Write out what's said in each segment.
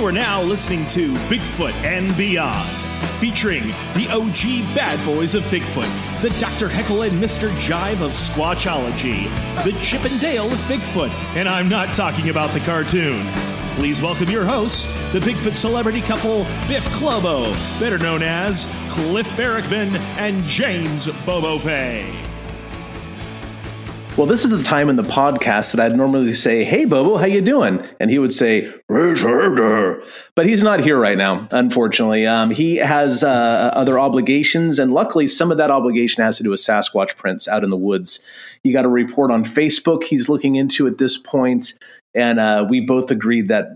You are now listening to Bigfoot and Beyond, featuring the OG bad boys of Bigfoot, the Dr. Heckle and Mr. Jive of Squatchology, the Chip and Dale of Bigfoot, and I'm not talking about the cartoon. Please welcome your hosts, the Bigfoot celebrity couple Biff Clobo, better known as Cliff Barackman and James Bobo Fay. Well, this is the time in the podcast that I'd normally say, "Hey, Bobo, how you doing?" And he would say, "But he's not here right now, unfortunately. Um, he has uh, other obligations, and luckily, some of that obligation has to do with Sasquatch prints out in the woods. He got a report on Facebook. He's looking into at this point, and uh, we both agreed that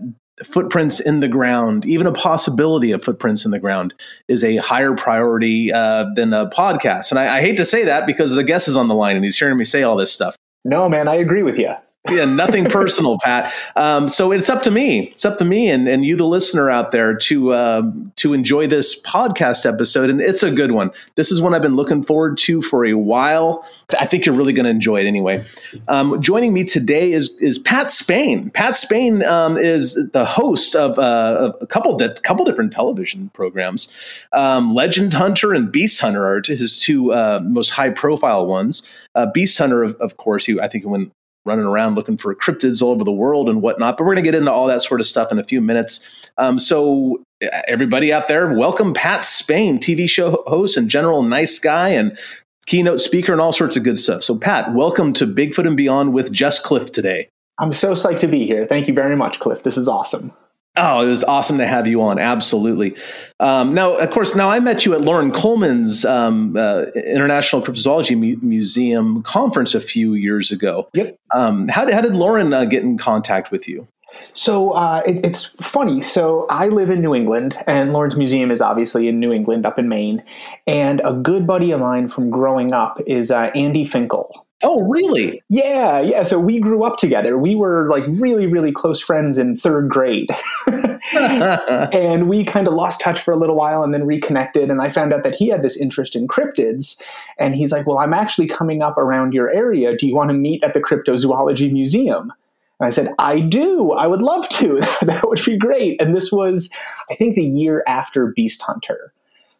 footprints in the ground, even a possibility of footprints in the ground, is a higher priority uh, than a podcast. And I, I, hate to say that because the guest is on the line and he's hearing me say all this stuff. No, man, I agree with you yeah, nothing personal, Pat. Um, so it's up to me. It's up to me and, and you, the listener out there, to uh, to enjoy this podcast episode. And it's a good one. This is one I've been looking forward to for a while. I think you're really going to enjoy it anyway. Um, joining me today is is Pat Spain. Pat Spain um, is the host of, uh, of a couple di- couple different television programs. Um, Legend Hunter and Beast Hunter are his two uh, most high profile ones. Uh, Beast Hunter, of, of course, he I think when running around looking for cryptids all over the world and whatnot. But we're going to get into all that sort of stuff in a few minutes. Um, so, everybody out there, welcome Pat Spain, TV show host and general nice guy and keynote speaker and all sorts of good stuff. So, Pat, welcome to Bigfoot and Beyond with Just Cliff today. I'm so psyched to be here. Thank you very much, Cliff. This is awesome. Oh, it was awesome to have you on. Absolutely. Um, now, of course, now I met you at Loren Coleman's um, uh, International Cryptozoology Mu- Museum conference a few years ago. Yep. Um, how, did, how did Loren uh, get in contact with you? So uh, it, it's funny. So I live in New England, and Loren's Museum is obviously in New England, up in Maine. And a good buddy of mine from growing up is uh, Andy Finkel. Oh, really? Yeah, yeah. So we grew up together. We were like really, really close friends in third grade. and we kind of lost touch for a little while and then reconnected. And I found out that he had this interest in cryptids. And he's like, Well, I'm actually coming up around your area. Do you want to meet at the Cryptozoology Museum? And I said, I do. I would love to. that would be great. And this was, I think, the year after Beast Hunter.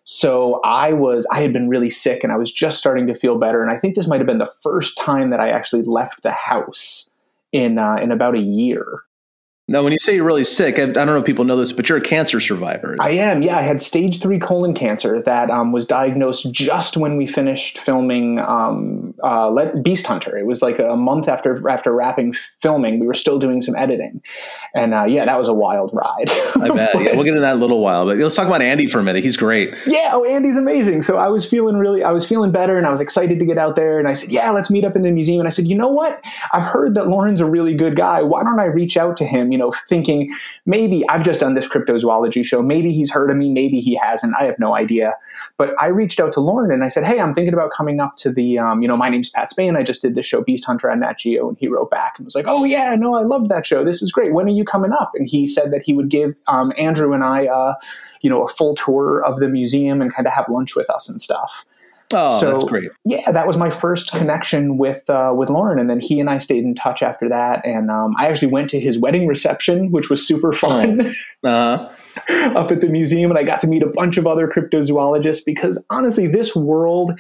So I was, I had been really sick and I was just starting to feel better. And I think this might have been the first time that I actually left the house in, uh, in about a year. Now, when you say you're really sick, I, I, don't know if people know this, but you're a cancer survivor. I am. Yeah, I had stage three colon cancer that um, was diagnosed just when we finished filming um, uh, Beast Hunter. It was like a month after after wrapping filming. We were still doing some editing, and uh, yeah, that was a wild ride. I bet. Yeah, we'll get into that in a little while, but let's talk about Andy for a minute. He's great. Yeah. Oh, Andy's amazing. So I was feeling really, I was feeling better, and I was excited to get out there. And I said, yeah, let's meet up in the museum. And I said, you know what? I've heard that Loren's a really good guy. Why don't I reach out to him? You know, thinking maybe I've just done this cryptozoology show. Maybe he's heard of me. Maybe he hasn't. I have no idea. But I reached out to Loren and I said, Hey, I'm thinking about coming up to the, um, you know, my name's Pat Spain. I just did this show, Beast Hunter on Nat Geo. And he wrote back and was like, Oh, yeah, no, I loved that show. This is great. When are you coming up? And he said that he would give um, Andrew and I, uh, you know, a full tour of the museum and kind of have lunch with us and stuff. Oh, so, that's great. Yeah, that was my first connection with uh, with Loren, and then he and I stayed in touch after that. And um, I actually went to his wedding reception, which was super fun. Uh-huh. up at the museum, and I got to meet a bunch of other cryptozoologists because honestly, this world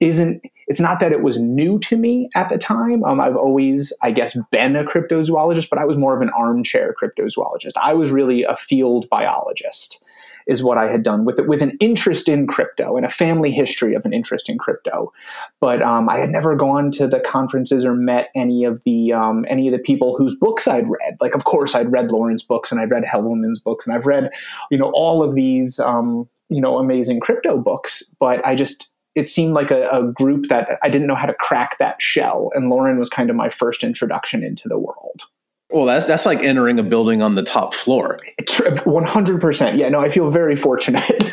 isn't. It's not that it was new to me at the time. Um, I've always, I guess, been a cryptozoologist, but I was more of an armchair cryptozoologist. I was really a field biologist is what I had done with it, with an interest in crypto and a family history of an interest in crypto. But um, I had never gone to the conferences or met any of the um, any of the people whose books I'd read. Like, of course, I'd read Loren's books and I'd read Heuvelmans' books and I've read, you know, all of these, um, you know, amazing crypto books. But I just it seemed like a, a group that I didn't know how to crack that shell. And Loren was kind of my first introduction into the world. Well, that's that's like entering a building on the top floor. One hundred percent. Yeah, no, I feel very fortunate.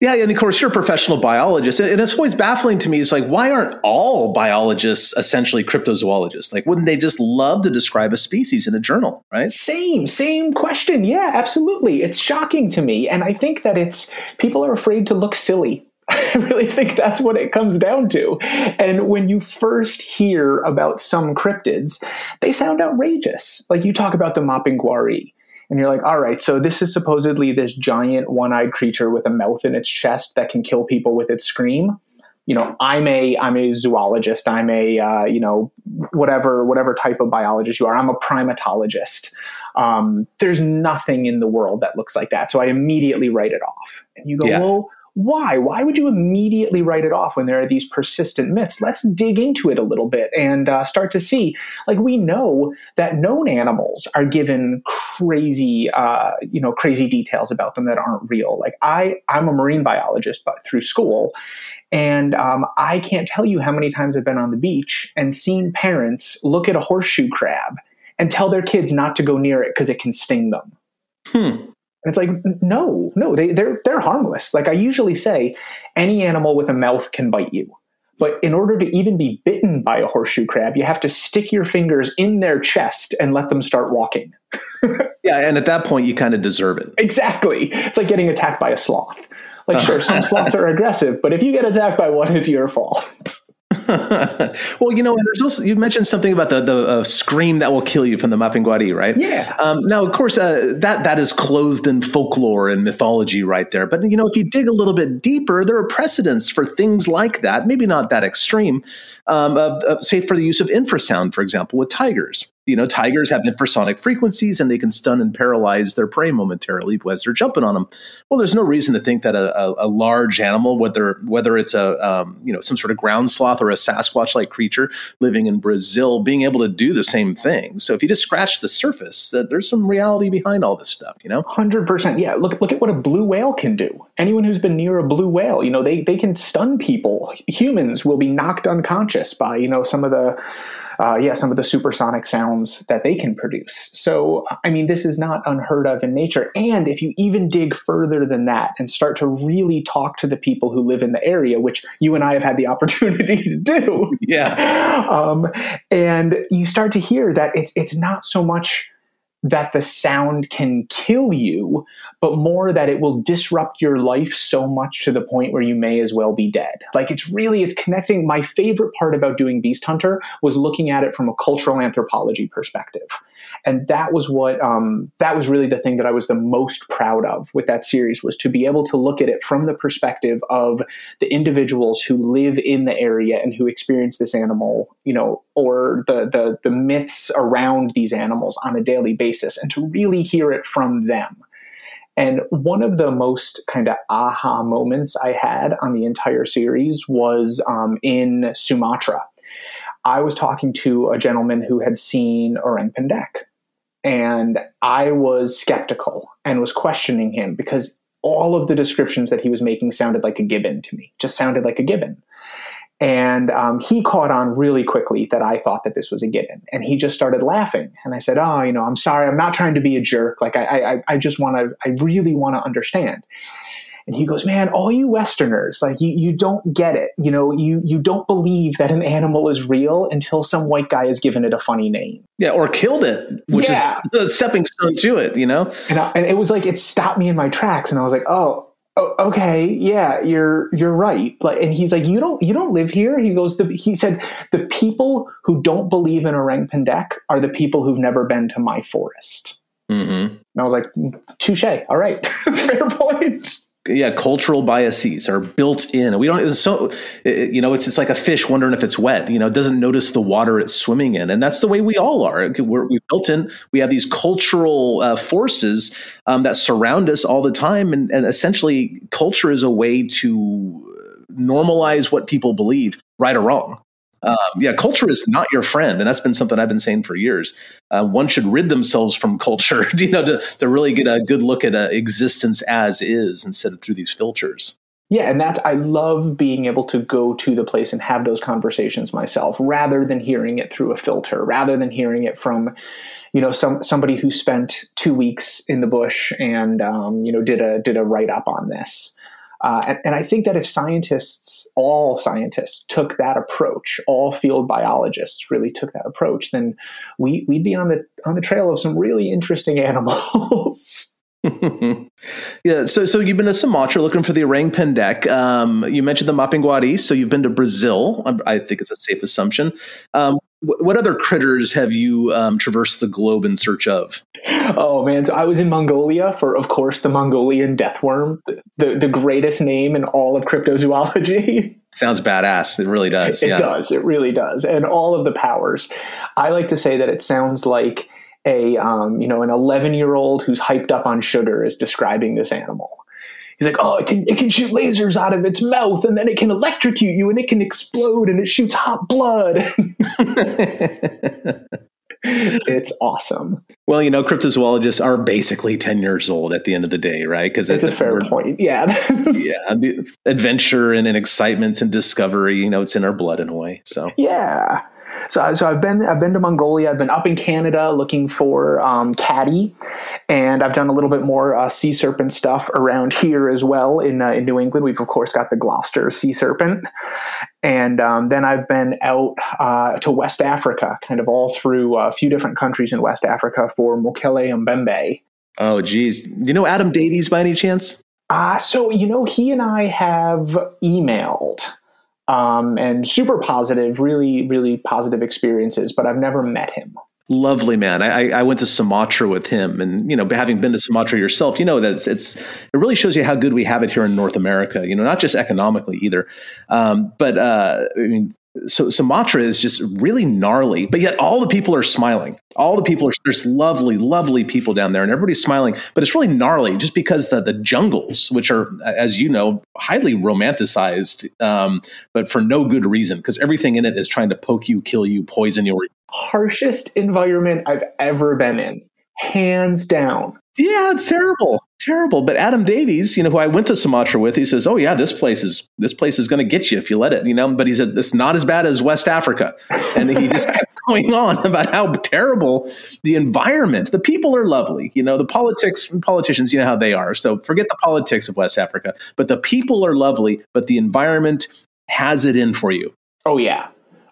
yeah, and of course you're a professional biologist, and it's always baffling to me. It's like why aren't all biologists essentially cryptozoologists? Like, wouldn't they just love to describe a species in a journal, right? Same, same question. Yeah, absolutely. It's shocking to me, and I think that it's people are afraid to look silly I really think that's what it comes down to. And when you first hear about some cryptids, they sound outrageous. Like you talk about the Mapinguari, and you're like, all right, so this is supposedly this giant one-eyed creature with a mouth in its chest that can kill people with its scream. You know, I'm a I'm a zoologist. I'm a uh, you know whatever whatever type of biologist you are. I'm a primatologist. Um, there's nothing in the world that looks like that. So I immediately write it off. And you go, yeah. well, why? Why would you immediately write it off when there are these persistent myths? Let's dig into it a little bit and uh, start to see. Like we know that known animals are given crazy, uh, you know, crazy details about them that aren't real. Like I, I'm a marine biologist, but through school, and um, I can't tell you how many times I've been on the beach and seen parents look at a horseshoe crab and tell their kids not to go near it because it can sting them. Hmm. And it's like, no, no, they, they're they're harmless. Like I usually say, any animal with a mouth can bite you. But in order to even be bitten by a horseshoe crab, you have to stick your fingers in their chest and let them start walking. yeah, and at that point, you kind of deserve it. Exactly. It's like getting attacked by a sloth. Like, sure, some sloths are aggressive, but if you get attacked by one, it's your fault. well, you know, there's also you mentioned something about the the uh, scream that will kill you from the Mapinguari, right? Yeah. Um, now, of course, uh, that that is clothed in folklore and mythology, right there. But you know, if you dig a little bit deeper, there are precedents for things like that. Maybe not that extreme. Um, uh, uh, say for the use of infrasound, for example, with tigers you know, tigers have infrasonic frequencies and they can stun and paralyze their prey momentarily as they're jumping on them. Well, there's no reason to think that a, a, a large animal, whether whether it's a um, you know some sort of ground sloth or a Sasquatch-like creature living in Brazil, being able to do the same thing. So if you just scratch the surface, that there's some reality behind all this stuff. You know, hundred percent. Yeah, look look at what a blue whale can do. Anyone who's been near a blue whale, you know, they they can stun people. Humans will be knocked unconscious by you know some of the uh, yeah, some of the supersonic sounds that they can produce. So, I mean, this is not unheard of in nature. And if you even dig further than that and start to really talk to the people who live in the area, which you and I have had the opportunity to do, yeah, um, and you start to hear that it's it's not so much that the sound can kill you, but more that it will disrupt your life so much to the point where you may as well be dead. Like it's really, it's connecting. My favorite part about doing Beast Hunter was looking at it from a cultural anthropology perspective. And that was what, um, that was really the thing that I was the most proud of with that series was to be able to look at it from the perspective of the individuals who live in the area and who experience this animal, you know, or the, the, the myths around these animals on a daily basis and to really hear it from them and one of the most kind of aha moments I had on the entire series was um, in Sumatra. I was talking to a gentleman who had seen Orang Pendek, and I was skeptical and was questioning him because all of the descriptions that he was making sounded like a gibbon to me, just sounded like a gibbon. And um, he caught on really quickly that I thought that this was a gibbon, and he just started laughing. And I said, "Oh, you know, I'm sorry. I'm not trying to be a jerk. Like, I, I, I just want to. I really want to understand." And he goes, "Man, all you Westerners, like, you, you don't get it. You know, you you don't believe that an animal is real until some white guy has given it a funny name. Yeah, or killed it, which yeah. is a stepping stone to it. You know." And, I, and it was like it stopped me in my tracks, and I was like, "Oh." Oh, okay, yeah, you're you're right. Like, and he's like, you don't you don't live here. He goes, the, he said, the people who don't believe in orang pendek are the people who've never been to my forest. Mm-hmm. And I was like, touche. All right, fair point yeah, cultural biases are built in. We don't so you know it's it's like a fish wondering if it's wet. You know, doesn't notice the water it's swimming in, and that's the way we all are. We're we built in. We have these cultural uh, forces um, that surround us all the time, and, and essentially, culture is a way to normalize what people believe, right or wrong. Um, yeah, culture is not your friend, and that's been something I've been saying for years. Uh, one should rid themselves from culture, you know, to, to really get a good look at uh, existence as is instead of through these filters. Yeah, and that's I love being able to go to the place and have those conversations myself rather than hearing it through a filter, rather than hearing it from, you know, some somebody who spent two weeks in the bush and um, you know did a did a write up on this. Uh, and, and I think that if scientists, all scientists, took that approach, all field biologists really took that approach, then we, we'd be on the on the trail of some really interesting animals. yeah, so so you've been to Sumatra looking for the orang pendek. Um, you mentioned the Mapinguari, so you've been to Brazil. I think it's a safe assumption. Um, what other critters have you um, traversed the globe in search of? Oh man, so I was in Mongolia for, of course, the Mongolian deathworm, the the greatest name in all of cryptozoology. Sounds badass. It really does. It yeah. does. It really does, and all of the powers. I like to say that it sounds like a um, you know an 11 year old who's hyped up on sugar is describing this animal he's like, oh, it can it can shoot lasers out of its mouth, and then it can electrocute you, and it can explode, and it shoots hot blood. it's awesome. Well, you know, cryptozoologists are basically ten years old at the end of the day, right? Because it's, a fair point. Yeah, yeah, adventure and, and excitement and discovery. You know, it's in our blood in a way. So yeah. So, so I've been I've been to Mongolia. I've been up in Canada looking for um, caddy, and I've done a little bit more uh, sea serpent stuff around here as well in uh, in New England. We've of course got the Gloucester sea serpent, and um, then I've been out uh, to West Africa, kind of all through a few different countries in West Africa for Mokele Mbembe. Oh, geez, do you know Adam Davies by any chance? Uh, so you know he and I have emailed um, and super positive, really, really positive experiences. But I've never met him. Lovely man. I, I went to Sumatra with him, and you know, having been to Sumatra yourself, you know that it's, it's it really shows you how good we have it here in North America. You know, not just economically either, um, but uh, I mean, so Sumatra is just really gnarly, but yet all the people are smiling. All the people are there's lovely, lovely people down there, and everybody's smiling. But it's really gnarly just because the the jungles, which are, as you know, highly romanticized, um, but for no good reason, because everything in it is trying to poke you, kill you, poison you. Harshest environment I've ever been in, hands down. Yeah, it's terrible, terrible. But Adam Davies, you know, who I went to Sumatra with, he says, "Oh yeah, this place is this place is going to get you if you let it." You know, but he said it's not as bad as West Africa, and he just kept going on about how terrible the environment. The people are lovely, you know. The politics, politicians, you know how they are. So forget the politics of West Africa, but the people are lovely, but the environment has it in for you. Oh yeah,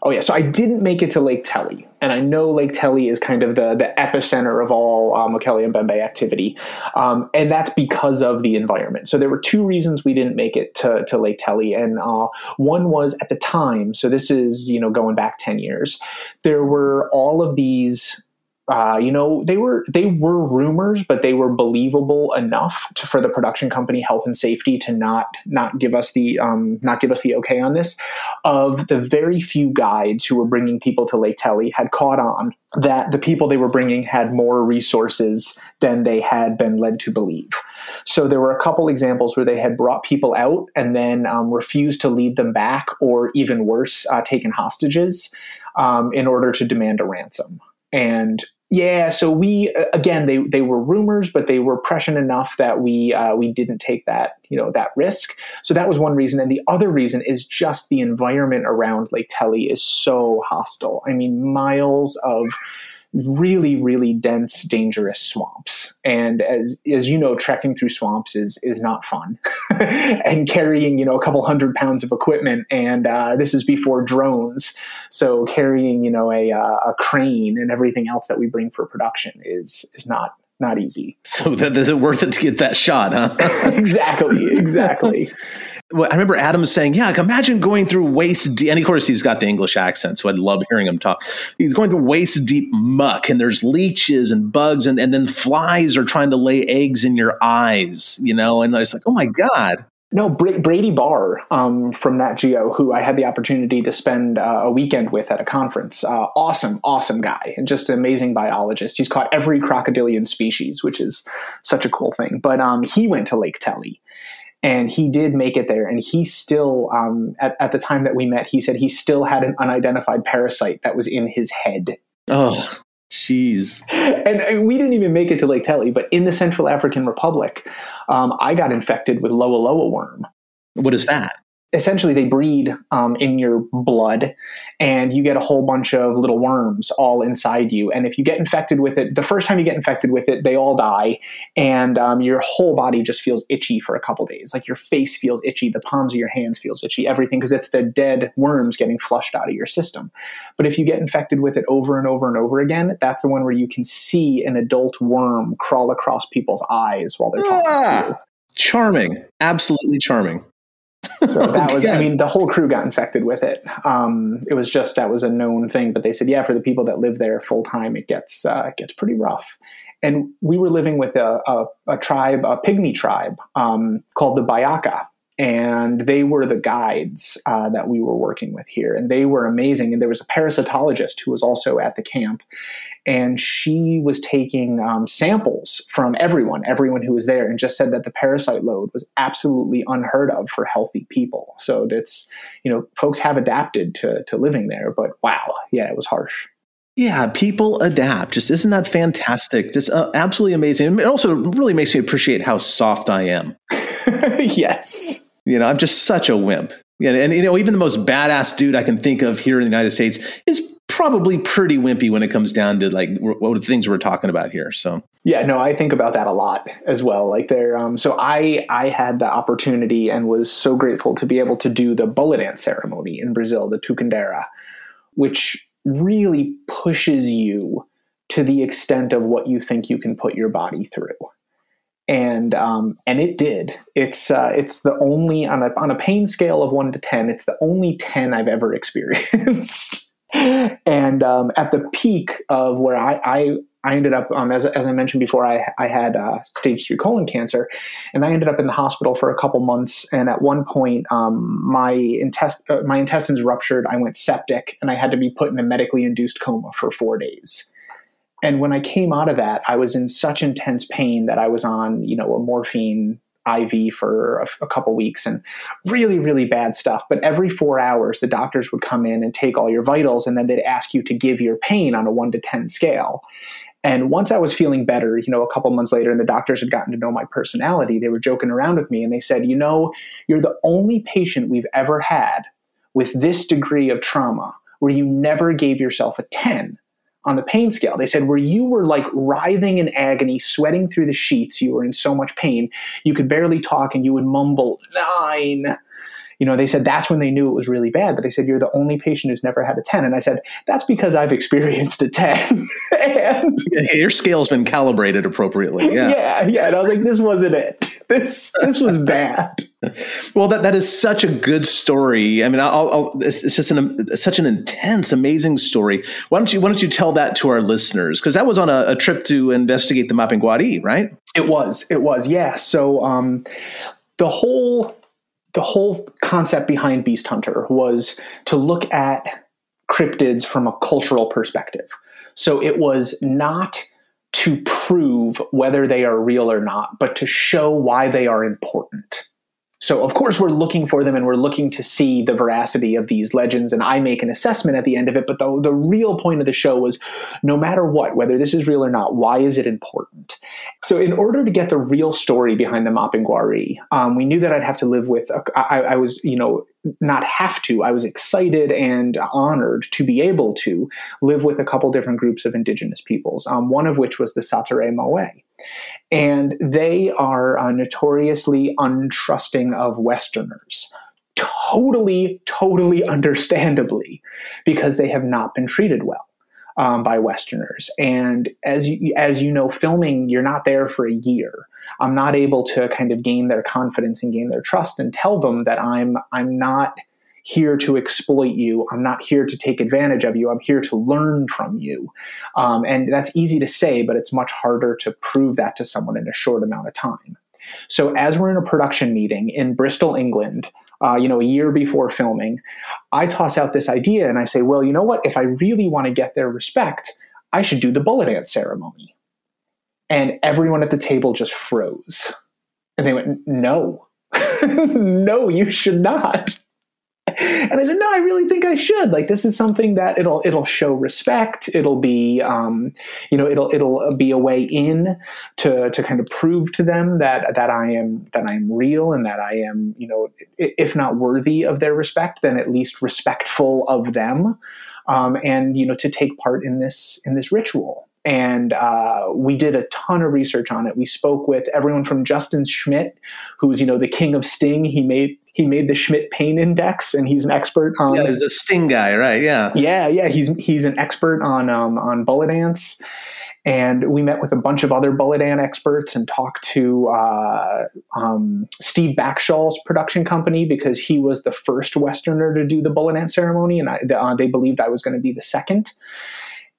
Oh yeah, so I didn't make it to Lake Tele, and I know Lake Tele is kind of the the epicenter of all um, Mokele Mbembe activity, um, and that's because of the environment. So there were two reasons we didn't make it to, to Lake Tele, and uh, one was at the time. So this is you know going back ten years. There were all of these uh, you know they were they were rumors but they were believable enough to, for the production company health and safety to not not give us the um, not give us the okay on this of the very few guides who were bringing people to lake tele had caught on that the people they were bringing had more resources than they had been led to believe. So there were a couple examples where they had brought people out and then um, refused to lead them back or even worse uh, taken hostages um, in order to demand a ransom. And yeah, so we again they they were rumors, but they were prescient enough that we uh, we didn't take that you know that risk. So that was one reason, and the other reason is just the environment around Lake Tele is so hostile. I mean, miles of really really dense dangerous swamps. And as as you know trekking through swamps is is not fun. And carrying you know a couple hundred pounds of equipment and uh, this is before drones. So carrying you know a uh, a crane and everything else that we bring for production is is not not easy. So that is it worth it to get that shot huh? Exactly exactly I remember Adam saying, "Yeah, like imagine going through waist deep." And of course, he's got the English accent, so I'd love hearing him talk. He's going through waist deep muck, and there's leeches and bugs, and, and then flies are trying to lay eggs in your eyes, you know. And I was like, "Oh my god!" No, Brady Barr um, from Nat Geo, who I had the opportunity to spend uh, a weekend with at a conference. Uh, awesome, awesome guy, and just an amazing biologist. He's caught every crocodilian species, which is such a cool thing. But um, he went to Lake Tele and he did make it there. And he still um, at, at the time that we met he said he still had an unidentified parasite that was in his head. Oh jeez. And, and, we didn't even make it to lake tele but in the central african republic um, i got infected with loa loa worm. What is that? Essentially they breed um, in your blood and you get a whole bunch of little worms all inside you. And if you get infected with it the first time you get infected with it they all die and um, your whole body just feels itchy for a couple days. Like your face feels itchy the palms of your hands feels itchy everything because it's the dead worms getting flushed out of your system. But if you get infected with it over and over and over again that's the one where you can see an adult worm crawl across people's eyes while they're talking ah, to you. charming. Absolutely charming so that was, I mean, the whole crew got infected with it. Um, it was just that was a known thing, but they said, yeah, for the people that live there full time, it gets uh, it gets pretty rough. And we were living with a, a, a tribe, a pygmy tribe um, called the Bayaka, and they were the guides uh, that we were working with here and they were amazing and there was a parasitologist who was also at the camp and she was taking um, samples from everyone everyone who was there and just said that the parasite load was absolutely unheard of for healthy people so that's you know folks have adapted to, to living there but wow yeah it was harsh yeah, people adapt. Just isn't that fantastic? Just uh, absolutely amazing. It also really makes me appreciate how soft I am. yes. You know, I'm just such a wimp. Yeah, and you know, even the most badass dude I can think of here in the United States is probably pretty wimpy when it comes down to like what things we're talking about here. So yeah, no, I think about that a lot as well. Like there, um, so I I had the opportunity and was so grateful to be able to do the bullet dance ceremony in Brazil, the Tucandeira, which really pushes you to the extent of what you think you can put your body through and um, and it did. It's uh, it's the only on a on a pain scale of one to ten. It's the only ten I've ever experienced. and um, at the peak of where I I, I ended up um, as as I mentioned before, I I had uh, stage three colon cancer, and I ended up in the hospital for a couple months. And at one point, um, my intest uh, my intestines ruptured. I went septic, and I had to be put in a medically induced coma for four days and when I came out of that, I was in such intense pain that I was on, you know, a morphine IV for a, a, couple weeks and really, really bad stuff. But every four hours, the doctors would come in and take all your vitals, and then they'd ask you to give your pain on a one to 10 scale. And once I was feeling better, you know, a couple months later, and the doctors had gotten to know my personality, they were joking around with me and they said, You know, you're the only patient we've ever had with this degree of trauma where you never gave yourself a 10 on the pain scale. They said where you were like writhing in agony, sweating through the sheets, you were in so much pain, you could barely talk and you would mumble nine you know, they said that's when they knew it was really bad. But they said you're the only patient who's never had a ten, and I said that's because I've experienced a ten. and your scale's been calibrated appropriately. Yeah, yeah, yeah. And I was like, this wasn't it. This this was bad. well, that that is such a good story. I mean, I'll, I'll, it's, it's, just an, such an intense, amazing story. Why don't you Why don't you tell that to our listeners? Because that was on a, a, trip to investigate the Mapinguari, right? It was. It was. Yeah. So um, the whole the whole concept behind Beast Hunter was to look at cryptids from a cultural perspective. So it was not to prove whether they are real or not, but to show why they are important. So, of course, we're looking for them and we're looking to see the veracity of these legends, and I make an assessment at the end of it. But the, the real point of the show was no matter what, whether this is real or not, why is it important? So, in order to get the real story behind the Mapinguari, um, we knew that I'd have to live with, a, I, I was, you know, not have to. I was excited and honored to be able to live with a couple different groups of indigenous peoples, um, one of which was the Satere Moe. And they are uh, notoriously untrusting of Westerners. Totally, totally understandably, because they have not been treated well. Um, by Westerners. And as you, as you know, filming, you're not there for a year. I'm not able to kind of gain their confidence and gain their trust and tell them that I'm I'm not here to exploit you. I'm not here to take advantage of you. I'm here to learn from you. Um, and that's easy to say, but it's much harder to prove that to someone in a short amount of time. So as we're in a production meeting in Bristol, England, uh, you know, a year before filming, I toss out this idea and I say, well, you know what? If I really want to get their respect, I should do the bullet dance ceremony. And everyone at the table just froze. And they went, no, no, you should not. and I said, no, I really think I should. Like, this is something that it'll it'll show respect. It'll be, um, you know, it'll it'll be a way in to to kind of prove to them that that I am that I am real and that I am, you know, if not worthy of their respect, then at least respectful of them. Um, and you know, to take part in this in this ritual and uh, we did a ton of research on it. We spoke with everyone from Justin Schmidt, who's you know the king of Sting. He made he made the Schmidt Pain Index, and he's an expert on. Yeah, he's a Sting guy, right? Yeah, yeah, yeah. He's he's an expert on um, on bullet ants. And we met with a bunch of other bullet ant experts and talked to uh, um, Steve Backshall's production company because he was the first Westerner to do the bullet ant ceremony, and I, uh, they believed I was going to be the second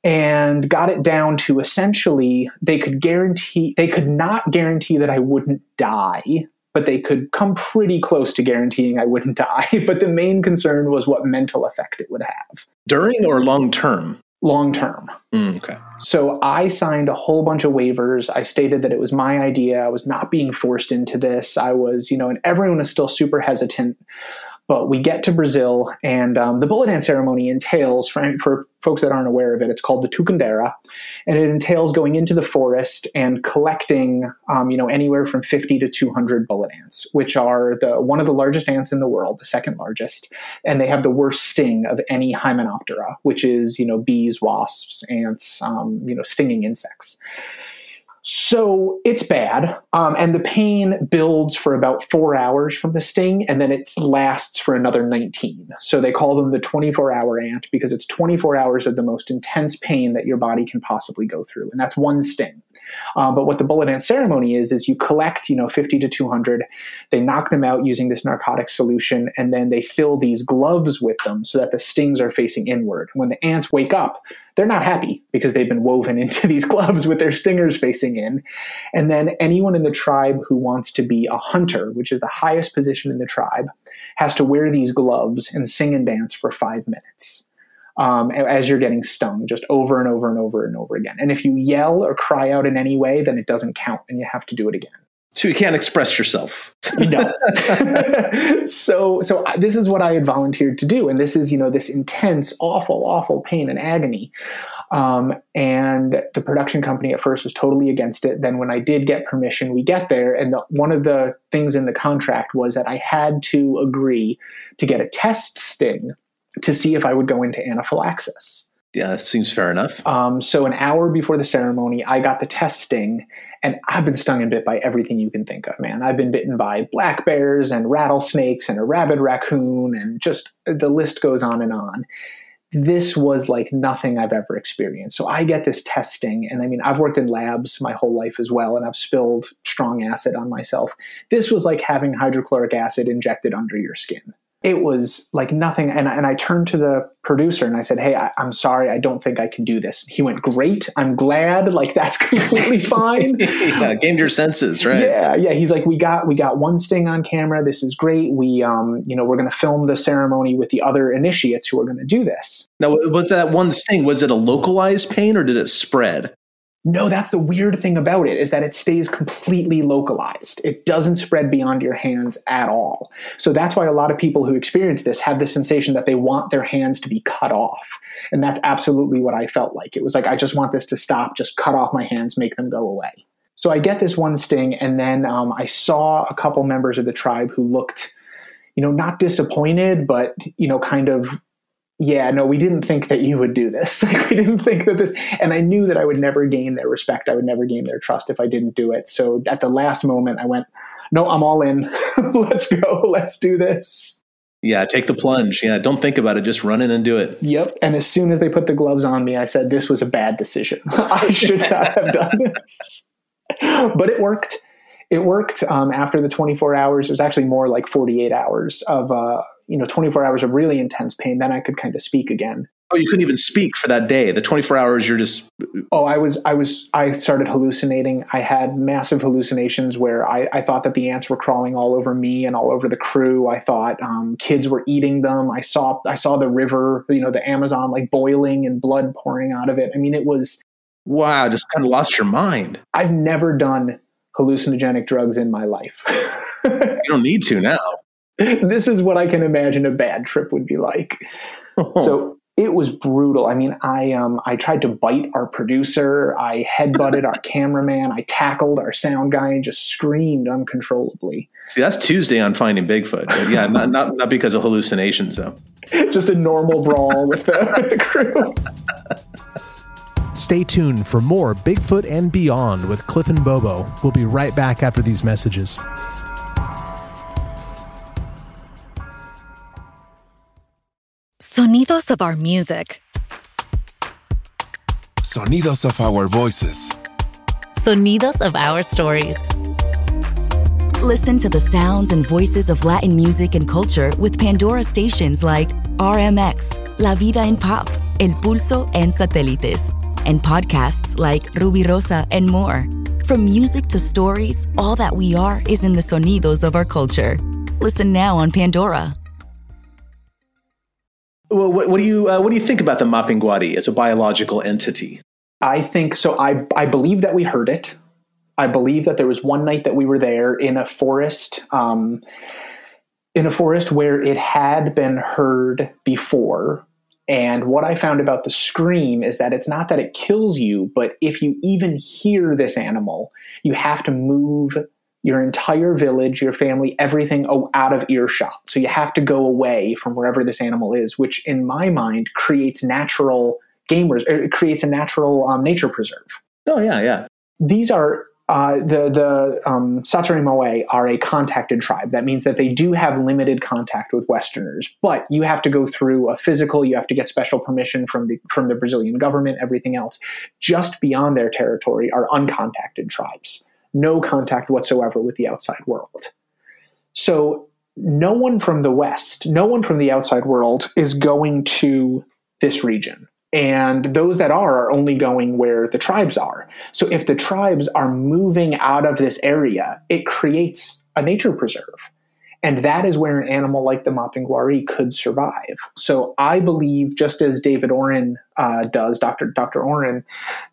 and got it down to essentially they could guarantee they could not guarantee that I wouldn't die, but they could come pretty close to guaranteeing I wouldn't die. But the main concern was what mental effect it would have. During or long term? Long term. Mm, okay. So I signed a whole bunch of waivers. I stated that it was my idea. I was not being forced into this. I was, you know, and everyone is still super hesitant. But we get to Brazil, and um, the bullet ant ceremony entails, for, for folks that aren't aware of it, it's called the Tucandeira, and it entails going into the forest and collecting, um, you know, anywhere from 50 to 200 bullet ants, which are the one of the largest ants in the world, the second largest, and they have the worst sting of any Hymenoptera, which is, you know, bees, wasps, ants, um, you know, stinging insects. So it's bad. Um, and the pain builds for about four hours from the sting, and then it lasts for another 19. So they call them the 24 hour ant because it's 24 hours of the most intense pain that your body can possibly go through. And that's one sting. Um, but what the bullet ant ceremony is, is you collect, you know, 50 to 200, they knock them out using this narcotic solution, and then they fill these gloves with them so that the stings are facing inward. When the ants wake up, they're not happy because they've been woven into these gloves with their stingers facing in. And then anyone in the tribe who wants to be a hunter, which is the highest position in the tribe, has to wear these gloves and sing and dance for five minutes. Um, as you're getting stung, just over and over and over and over again. And if you yell or cry out in any way, then it doesn't count and you have to do it again. So you can't express yourself. no. so so this is what I had volunteered to do, and this is you know this intense, awful, awful pain and agony. Um, and the production company at first was totally against it. Then when I did get permission, we get there, and the, one of the things in the contract was that I had to agree to get a test sting to see if I would go into anaphylaxis. Yeah, that seems fair enough. Um, so an hour before the ceremony, I got the testing, and I've been stung and bit by everything you can think of, man. I've been bitten by black bears and rattlesnakes and a rabid raccoon, and just the list goes on and on. This was like nothing I've ever experienced. So I get this testing, and I mean, I've worked in labs my whole life as well, and I've spilled strong acid on myself. This was like having hydrochloric acid injected under your skin it was like nothing. And, and I turned to the producer and I said, Hey, I, am sorry. I don't think I can do this. He went, Great. I'm glad. Like, that's completely fine. yeah, gained your senses, right? Yeah. Yeah. He's like, We got, we got one sting on camera. This is great. We, um, you know, we're going to film the ceremony with the other initiates who are going to do this. Now, was that one sting, was it a localized pain or did it spread? No, that's the weird thing about it is that it stays completely localized. It doesn't spread beyond your hands at all. So that's why a lot of people who experience this have the sensation that they want their hands to be cut off. And that's absolutely what I felt like. It was like, I just want this to stop, just cut off my hands, make them go away. So I get this one sting, and then um, I saw a couple members of the tribe who looked, you know, not disappointed, but, you know, kind of yeah, no, we didn't think that you would do this. Like, we didn't think that this, and I knew that I would never gain their respect. I would never gain their trust if I didn't do it. So at the last moment, I went, no, I'm all in. Let's go. Let's do this. Yeah, take the plunge. Yeah, don't think about it. Just run in and do it. Yep. And as soon as they put the gloves on me, I said, this was a bad decision. I should not have done this. But it worked. It worked um, after the 24 hours. It was actually more like 48 hours of, uh, you know 24 hours of really intense pain then i could kind of speak again. Oh you couldn't even speak for that day. The 24 hours you're just oh i was i was i started hallucinating. I had massive hallucinations where i, I thought that the ants were crawling all over me and all over the crew. I thought um, kids were eating them. I saw i saw the river you know the amazon like boiling and blood pouring out of it. I mean it was wow just kind of lost your mind. I've never done hallucinogenic drugs in my life. You don't need to now this is what I can imagine a bad trip would be like. Oh. So it was brutal. I mean, I um I tried to bite our producer, I headbutted our cameraman, I tackled our sound guy and just screamed uncontrollably. See, that's Tuesday on Finding Bigfoot. But yeah, not, not not because of hallucinations though. just a normal brawl with the, with the crew. Stay tuned for more Bigfoot and Beyond with Cliff and Bobo. We'll be right back after these messages. Sonidos of our music. Sonidos of our voices. Sonidos of our stories. Listen to the sounds and voices of Latin music and culture with Pandora stations like RMX, La Vida en Pop, El Pulso, and Satélites, and podcasts like Rubirosa and more. From music to stories, all that we are is in the sonidos of our culture. Listen now on Pandora. Well, what, what do you uh, what do you think about the Mapinguari as a biological entity? I think so. I I believe that we heard it. I believe that there was one night that we were there in a forest, um, in a forest where it had been heard before. And what I found about the scream is that it's not that it kills you, but if you even hear this animal, you have to move your entire village, your family, everything out of earshot. So you have to go away from wherever this animal is, which in my mind creates natural gamers. It creates a natural um, nature preserve. Oh yeah, yeah. These are uh, the the um, Moe are a contacted tribe. That means that they do have limited contact with Westerners, but you have to go through a physical. You have to get special permission from the from the Brazilian government. Everything else, just beyond their territory, are uncontacted tribes no contact whatsoever with the outside world. So, no one from the West, no one from the outside world is going to this region. And those that are are only going where the tribes are. So, if the tribes are moving out of this area, it creates a nature preserve. And that is where an animal like the Mapinguari could survive. So I believe, just as David Oren uh, does, Dr. Dr. Oren,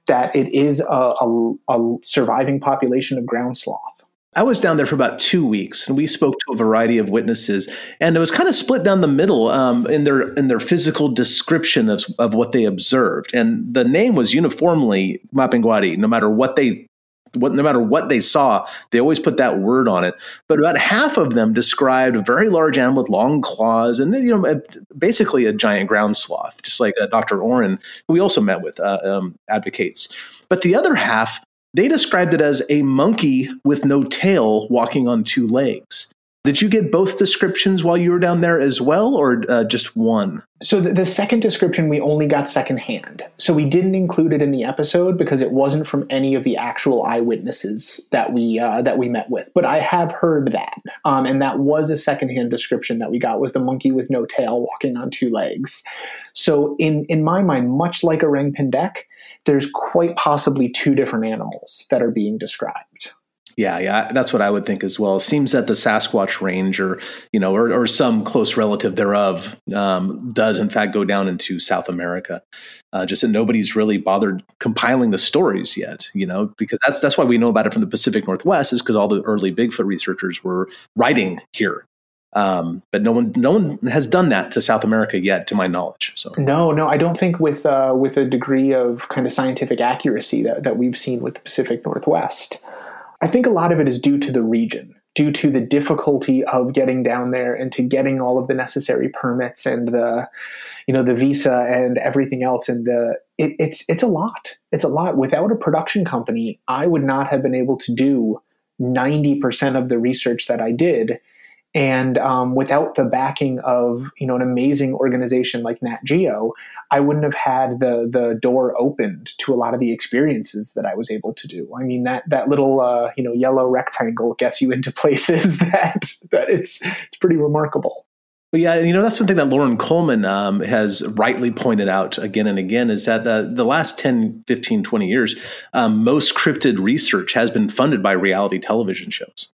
that it is a, a, a surviving population of ground sloth. I was down there for about two weeks, and we spoke to a variety of witnesses, and it was kind of split down the middle um, in their in their physical description of, of what they observed. And the name was uniformly Mapinguari, no matter what they what, no matter what they saw, they always put that word on it. But about half of them described a very large animal with long claws and you know basically a giant ground sloth, just like uh, Dr. Oren, who we also met with, uh, um, advocates. But the other half, they described it as a monkey with no tail walking on two legs. Did you get both descriptions while you were down there as well, or uh, just one? So the, the, second description we only got secondhand. So we didn't include it in the episode because it wasn't from any of the actual eyewitnesses that we uh, that we met with. But I have heard that, um, and that was a secondhand description that we got was the monkey with no tail walking on two legs. So in in my mind, much like a orang pendek, there's quite possibly two different animals that are being described. Yeah, yeah, that's what I would think as well. It seems that the Sasquatch range, or you know, or, or some close relative thereof, um, does in fact go down into South America. Uh, just that nobody's really bothered compiling the stories yet, you know, because that's that's why we know about it from the Pacific Northwest is because all the early Bigfoot researchers were writing here. Um, but no one, no one has done that to South America yet, to my knowledge. So no, no, I don't think with uh, with a degree of kind of scientific accuracy that, that we've seen with the Pacific Northwest. I think a lot of it is due to the region, due to the difficulty of getting down there and to getting all of the necessary permits and the, you know, the visa and everything else. And the it, it's it's a lot. It's a lot. Without a production company, I would not have been able to do ninety percent of the research that I did and um, without the backing of you know an amazing organization like Nat Geo, I wouldn't have had the the door opened to a lot of the experiences that I was able to do. I mean that that little uh, you know yellow rectangle gets you into places that that it's it's pretty remarkable. Well, yeah, you know that's something that Loren Coleman um, has rightly pointed out again and again is that the last 10, 15, 20 years, um, most cryptid research has been funded by reality television shows,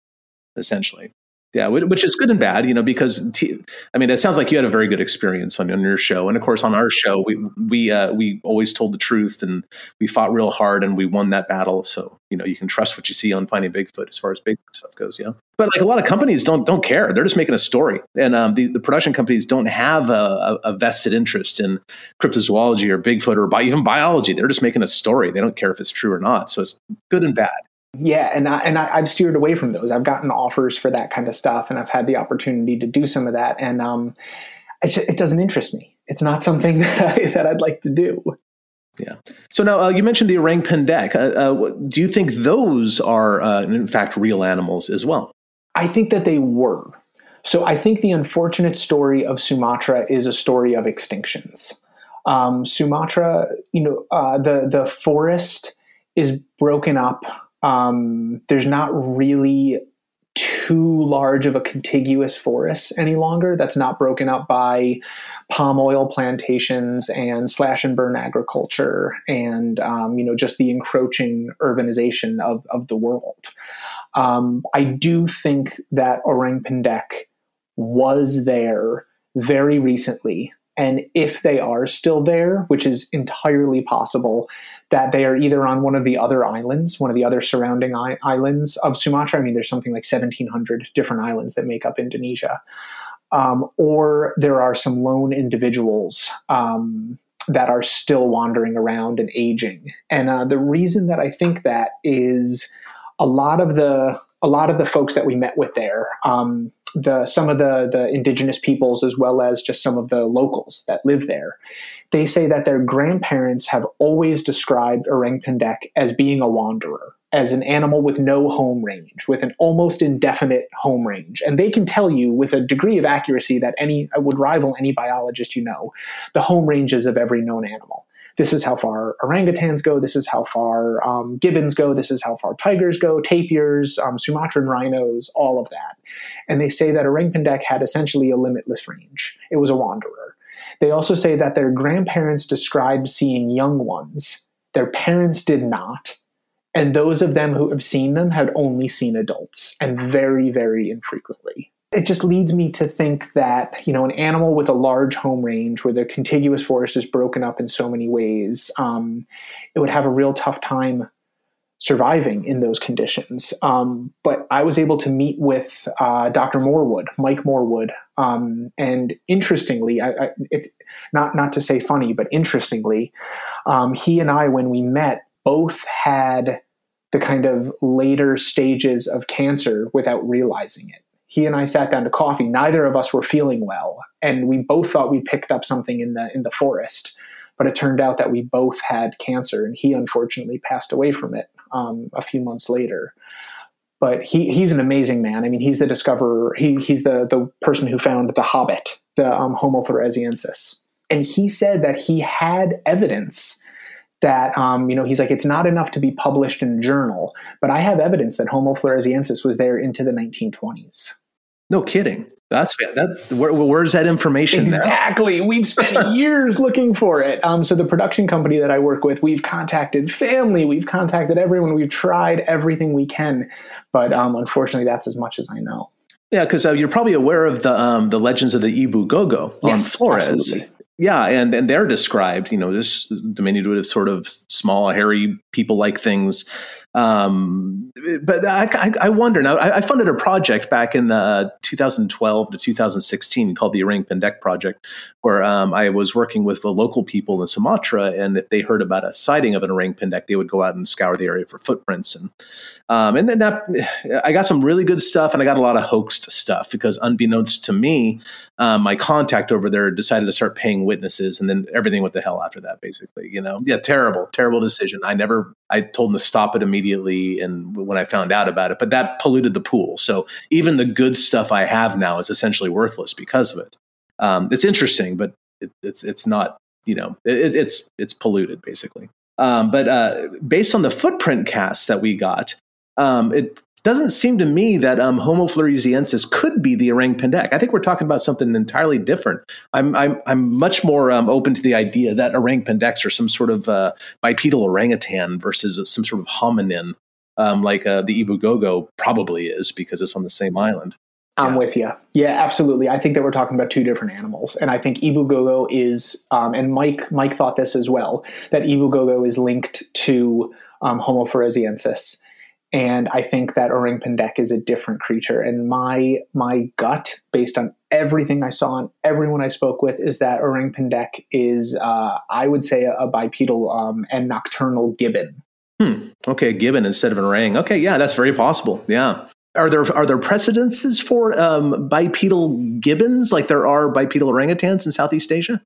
essentially. Yeah, which is good and bad, you know, because t- I mean, it sounds like you had a very good experience on, on your show, and of course, on our show, we we uh, we always told the truth, and we fought real hard, and we won that battle. So you know, you can trust what you see on Finding Bigfoot as far as Bigfoot stuff goes. Yeah, but like a lot of companies don't don't care; they're just making a story, and um, the the production companies don't have a, a, vested interest in cryptozoology or Bigfoot or bi- even biology. They're just making a story. They don't care if it's true or not. So it's good and bad yeah and I, and I, have steered away from those. I've gotten offers for that kind of stuff and i've had the opportunity to do some of that and um, it, it doesn't interest me. It's not something that, I, that i'd like to do. Yeah. So now uh, you mentioned the orang pendek uh, uh, do you think those are uh, in fact real animals as well? I think that they were. So i think the unfortunate story of sumatra is a story of extinctions. Um, sumatra you know uh, the the forest is broken up um, there's not really too large of a contiguous forest any longer that's not broken up by palm oil plantations and slash and burn agriculture and um, you know just the encroaching urbanization of, of the world. Um, i do think that orang pendek was there very recently and if they are still there, which is entirely possible, that they are either on one of the other islands, one of the other surrounding I- islands of Sumatra. I mean, there's something like 1,700 different islands that make up Indonesia. Um, or there are some lone individuals um, that are still wandering around and aging. And uh, the reason that I think that is a lot of the a lot of the folks that we met with there, um, the some of the the indigenous peoples as well as just some of the locals that live there. They say that their grandparents have always described orang pendek as being a wanderer as an animal with no home range with an almost indefinite home range. And they can tell you with a degree of accuracy that any would rival any biologist you know the home ranges of every known animal this is how far orangutans go, this is how far um, gibbons go, this is how far tigers go, tapirs, um, Sumatran rhinos, all of that. And they say that orang pendek had essentially a limitless range. It was a wanderer. They also say that their grandparents described seeing young ones. Their parents did not. And those of them who have seen them had only seen adults, and very, very infrequently it just leads me to think that you know an animal with a large home range where the contiguous forest is broken up in so many ways um, it would have a real tough time surviving in those conditions. Um, but i was able to meet with uh, dr morwood mike morwood um, and interestingly I, I, it's not not to say funny but interestingly um, he and i when we met both had the kind of later stages of cancer without realizing it he and I sat down to coffee. Neither of us were feeling well, and we both thought we picked up something in the in the forest. But it turned out that we both had cancer, and he unfortunately passed away from it um, a few months later. But he he's an amazing man. I mean, he's the discoverer. He he's the the person who found the Hobbit, the um, Homo floresiensis, and he said that he had evidence that um, you know he's like it's not enough to be published in a journal but i have evidence that homo floresiensis was there into the 1920s no kidding that's that where, where's that information exactly now? we've spent years looking for it um, so the production company that i work with we've contacted family we've contacted everyone we've tried everything we can but um, unfortunately that's as much as i know yeah, because uh, you're probably aware of the um, the legends of the Ebu Gogo on yes, Flores. Absolutely. Yeah, and and they're described, you know, this diminutive sort of small, hairy people-like things. Um, but I, I, wonder now. I, funded a project back in the 2012 to 2016 called the Orang Pendek Project, where um, I was working with the local people in Sumatra, and if they heard about a sighting of an Orang Pendek, they would go out and scour the area for footprints and um, and then that I got some really good stuff, and I got a lot of hoaxed stuff because, unbeknownst to me, um, my contact over there decided to start paying witnesses, and then everything went to hell after that. Basically, you know, yeah, terrible, terrible decision. I never, I told them to stop it immediately, and when I found out about it, but that polluted the pool. So even the good stuff I have now is essentially worthless because of it. Um, it's interesting, but it, it's it's not, you know, it, it's it's polluted basically. Um, but uh, based on the footprint casts that we got, um, it doesn't seem to me that um, Homo floresiensis could be the orang pendek. I think we're talking about something entirely different. I'm I'm, I'm much more um, open to the idea that orang pendeks are some sort of uh, bipedal orangutan versus some sort of hominin, um, like uh, the Ebu Gogo probably is because it's on the same island. I'm yeah. with you. Yeah, absolutely. I think that we're talking about two different animals, and I think Ebu Gogo is, um, and Mike Mike thought this as well that Ebu Gogo is linked to um, Homo floresiensis, and I think that Orang Pendek is a different creature. And my my gut, based on everything I saw and everyone I spoke with, is that Orang Pendek is, uh, I would say, a, a bipedal um, and nocturnal gibbon. Hmm. Okay, a gibbon instead of an orang. Okay, yeah, that's very possible. Yeah. Are there are there precedences for um, bipedal gibbons like there are bipedal orangutans in Southeast Asia?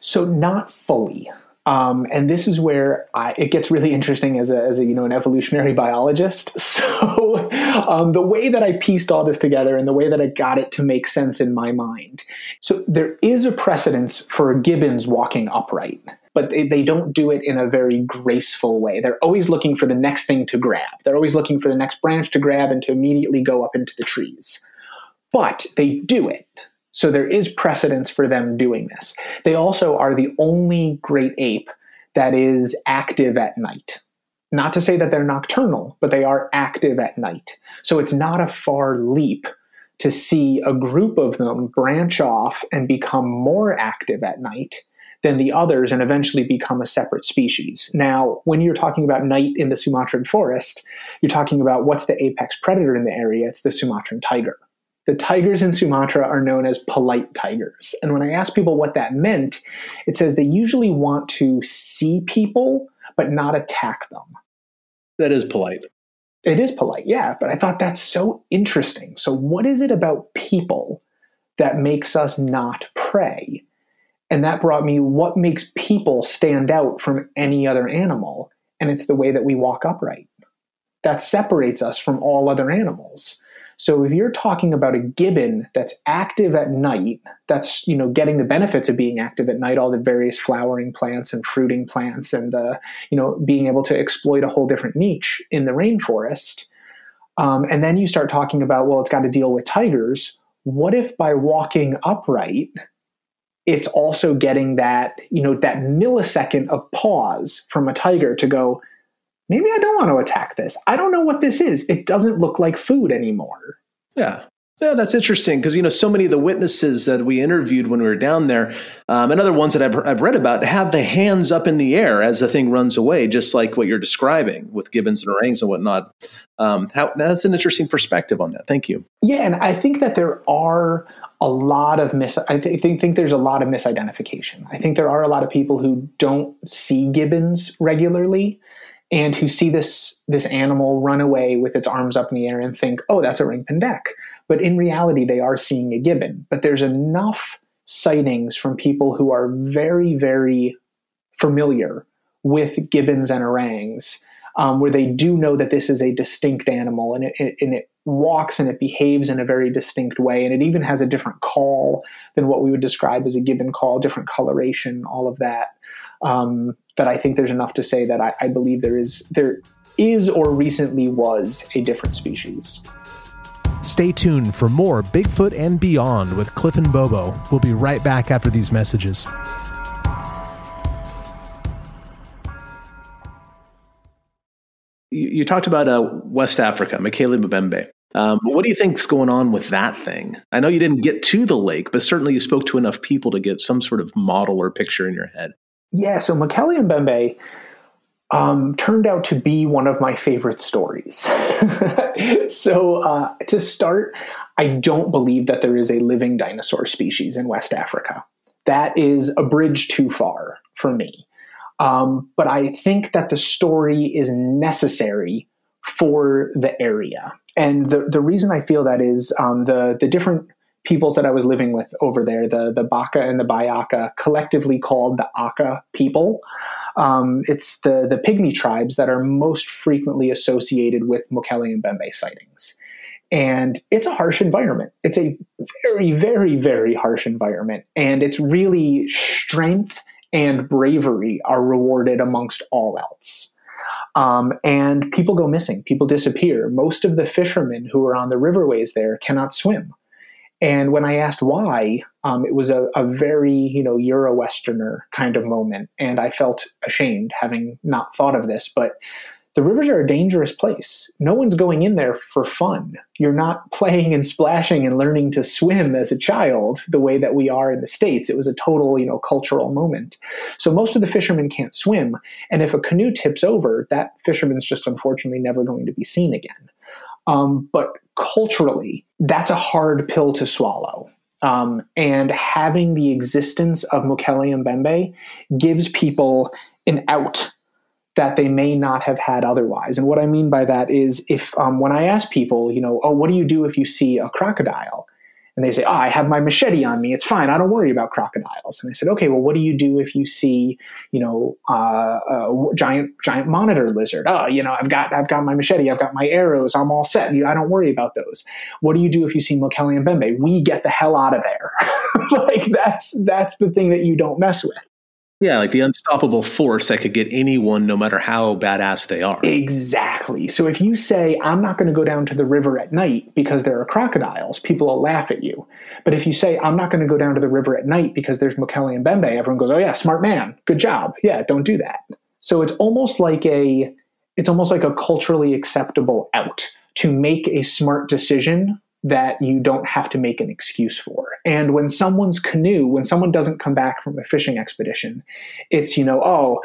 So not fully. Um, and this is where I, it gets really interesting as a, as a you know an evolutionary biologist. So um, the way that I pieced all this together and the way that I got it to make sense in my mind. So there is a precedence for gibbons walking upright, but they, they don't do it in a very graceful way. They're always looking for the next thing to grab. They're always looking for the next branch to grab and to immediately go up into the trees. But they do it. So there is precedence for them doing this. They also are the only great ape that is active at night. Not to say that they're nocturnal, but they are active at night. So it's not a far leap to see a group of them branch off and become more active at night than the others and eventually become a separate species. Now, when you're talking about night in the Sumatran forest, you're talking about what's the apex predator in the area? It's the Sumatran tiger the tigers in Sumatra are known as polite tigers. And when I ask people what that meant, it says they usually want to see people, but not attack them. That is polite. It is polite, yeah. But I thought that's so interesting. So, what is it about people that makes us not prey? And that brought me what makes people stand out from any other animal. And it's the way that we walk upright. That separates us from all other animals. So if you're talking about a gibbon that's active at night, that's you know getting the benefits of being active at night, all the various flowering plants and fruiting plants, and the you know being able to exploit a whole different niche in the rainforest. Um, and then you start talking about well, it's got to deal with tigers. What if by walking upright, it's also getting that you know that millisecond of pause from a tiger to go maybe I don't want to attack this. I don't know what this is. It doesn't look like food anymore. Yeah. Yeah, that's interesting because you know so many of the witnesses that we interviewed when we were down there, um, and other ones that I've, I've read about, have the hands up in the air as the thing runs away, just like what you're describing with gibbons and orangs and whatnot. Um, how, that's an interesting perspective on that. Thank you. Yeah, and I think that there are a lot of mis. I th- think think there's a lot of misidentification. I think there are a lot of people who don't see gibbons regularly and who see this this animal run away with its arms up in the air and think, "Oh, that's orang pendek." But in reality, they are seeing a gibbon. But there's enough sightings from people who are very, very familiar with gibbons and orangs, um, where they do know that this is a distinct animal and it, it, and it walks and it behaves in a very distinct way, and it even has a different call than what we would describe as a gibbon call, different coloration, all of that. Um, that I think there's enough to say that I, I believe there is there is or recently was a different species. Stay tuned for more Bigfoot and Beyond with Cliff and Bobo. We'll be right back after these messages. You, you talked about uh, West Africa, Mokele Mbembe. Um, what do you think's going on with that thing? I know you didn't get to the lake, but certainly you spoke to enough people to get some sort of model or picture in your head. Yeah, so Mokele Mbembe um, turned out to be one of my favorite stories. so uh, to start, I don't believe that there is a living dinosaur species in West Africa. That is a bridge too far for me. Um, but I think that the story is necessary for the area. And the, the reason I feel that is um, the, the different peoples that I was living with over there, the the Baka and the Bayaka, collectively called the Aka people. Um, it's the the pygmy tribes that are most frequently associated with Mokele Mbembe sightings. And it's a harsh environment. It's a very, very, very harsh environment. And it's really strength and bravery are rewarded amongst all else. Um, and people go missing, people disappear. Most of the fishermen who are on the riverways there cannot swim. And when I asked why, um, it was a, a, very, you know, Euro-Westerner kind of moment. And I felt ashamed having not thought of this. But the rivers are a dangerous place. No one's going in there for fun. You're not playing and splashing and learning to swim as a child the way that we are in the States. It was a total, you know, cultural moment. So most of the fishermen can't swim. And if a canoe tips over, that fisherman's just unfortunately never going to be seen again. Um, but culturally, that's a hard pill to swallow. Um, and having the existence of Mokele Mbembe gives people an out that they may not have had otherwise. And what I mean by that is if um, when I ask people, you know, oh, what do you do if you see a crocodile? And they say, oh, I have my machete on me. It's fine. I don't worry about crocodiles. And I said, okay, well, what do you do if you see, you know, uh, a giant, giant monitor lizard? Oh, you know, I've got, I've got my machete. I've got my arrows. I'm all set. I don't worry about those. What do you do if you see Mokele Bembe? We get the hell out of there. like that's, that's the thing that you don't mess with. Yeah, like the unstoppable force that could get anyone, no matter how badass they are. Exactly. So if you say, I'm not going to go down to the river at night because there are crocodiles, people will laugh at you. But if you say, I'm not going to go down to the river at night because there's Mokele Bembe, everyone goes, Oh, yeah, smart man. Good job. Yeah, don't do that. So it's almost like a. It's almost like a culturally acceptable out to make a smart decision that you don't have to make an excuse for. And when someone's canoe, when someone doesn't come back from a fishing expedition, it's, you know, oh,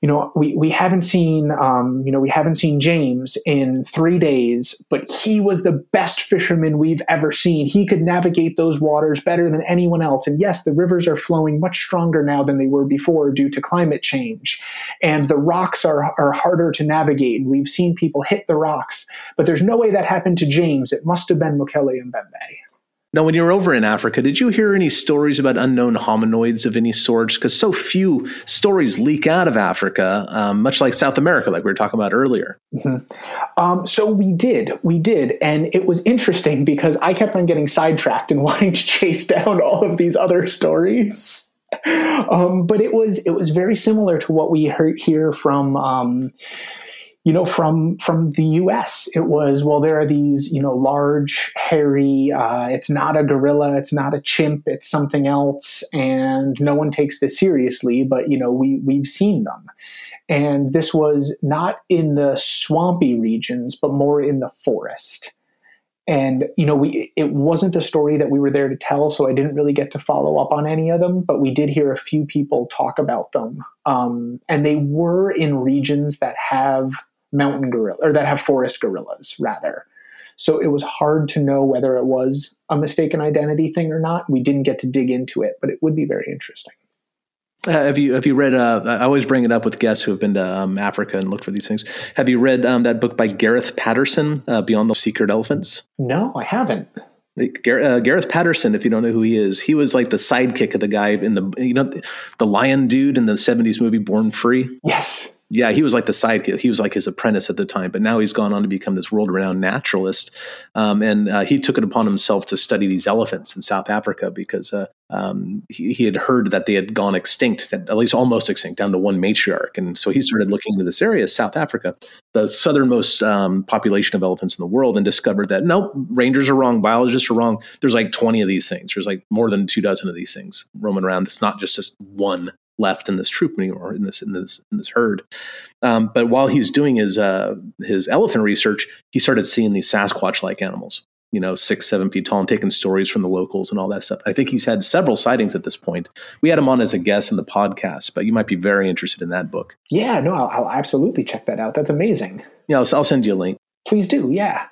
you know, we, we haven't seen, um, you know, we haven't seen James in three days, but he was the best fisherman we've ever seen. He could navigate those waters better than anyone else. And yes, the rivers are flowing much stronger now than they were before due to climate change. And the rocks are, are harder to navigate. And we've seen people hit the rocks, but there's no way that happened to James. It must have been Mokele Mbembe. Now, when you were over in Africa, did you hear any stories about unknown hominoids of any sort? Because so few stories leak out of Africa, um, much like South America, like we were talking about earlier. Mm-hmm. Um, so we did, we did, and it was interesting because I kept on getting sidetracked and wanting to chase down all of these other stories. Um, but it was it was very similar to what we heard here from um, you know, from from the U.S. It was well, there are these, you know, large, hairy. Uh, it's not a gorilla, it's not a chimp, it's something else, and no one takes this seriously. But you know, we we've seen them, and this was not in the swampy regions, but more in the forest. And you know, we it wasn't a story that we were there to tell, so I didn't really get to follow up on any of them. But we did hear a few people talk about them, um, and they were in regions that have mountain gorilla or that have forest gorillas rather. So it was hard to know whether it was a mistaken identity thing or not. We didn't get to dig into it, but it would be very interesting. Uh, have you have you read? Uh, I always bring it up with guests who have been to um, Africa and looked for these things. Have you read um, that book by Gareth Patterson, uh, Beyond the Secret Elephants? No, I haven't. Uh, Gareth Patterson, if you don't know who he is, he was like the sidekick of the guy in the you know the lion dude in the '70s movie Born Free. Yes, yeah, he was like the sidekick. He was like his apprentice at the time, but now he's gone on to become this world-renowned naturalist. Um, and uh, he took it upon himself to study these elephants in South Africa because uh, um, he, he, had heard that they had gone extinct, at least almost extinct, down to one matriarch. And so he started looking into this area, South Africa, the southernmost um, population of elephants in the world, and discovered that no, rangers are wrong, biologists are wrong. There's like 20 of these things. There's like more than two dozen of these things roaming around. It's not just just one left in this troop anymore in this in this in this herd. Um, but while he's doing his uh, his elephant research, he started seeing these Sasquatch like animals. You know, six, seven feet tall, and taking stories from the locals and all that stuff. I think he's had several sightings at this point. We had him on as a guest in the podcast, but you might be very interested in that book. Yeah, no, I'll, I'll absolutely check that out. That's amazing. Yeah, I'll, I'll send you a link. Please do. Yeah.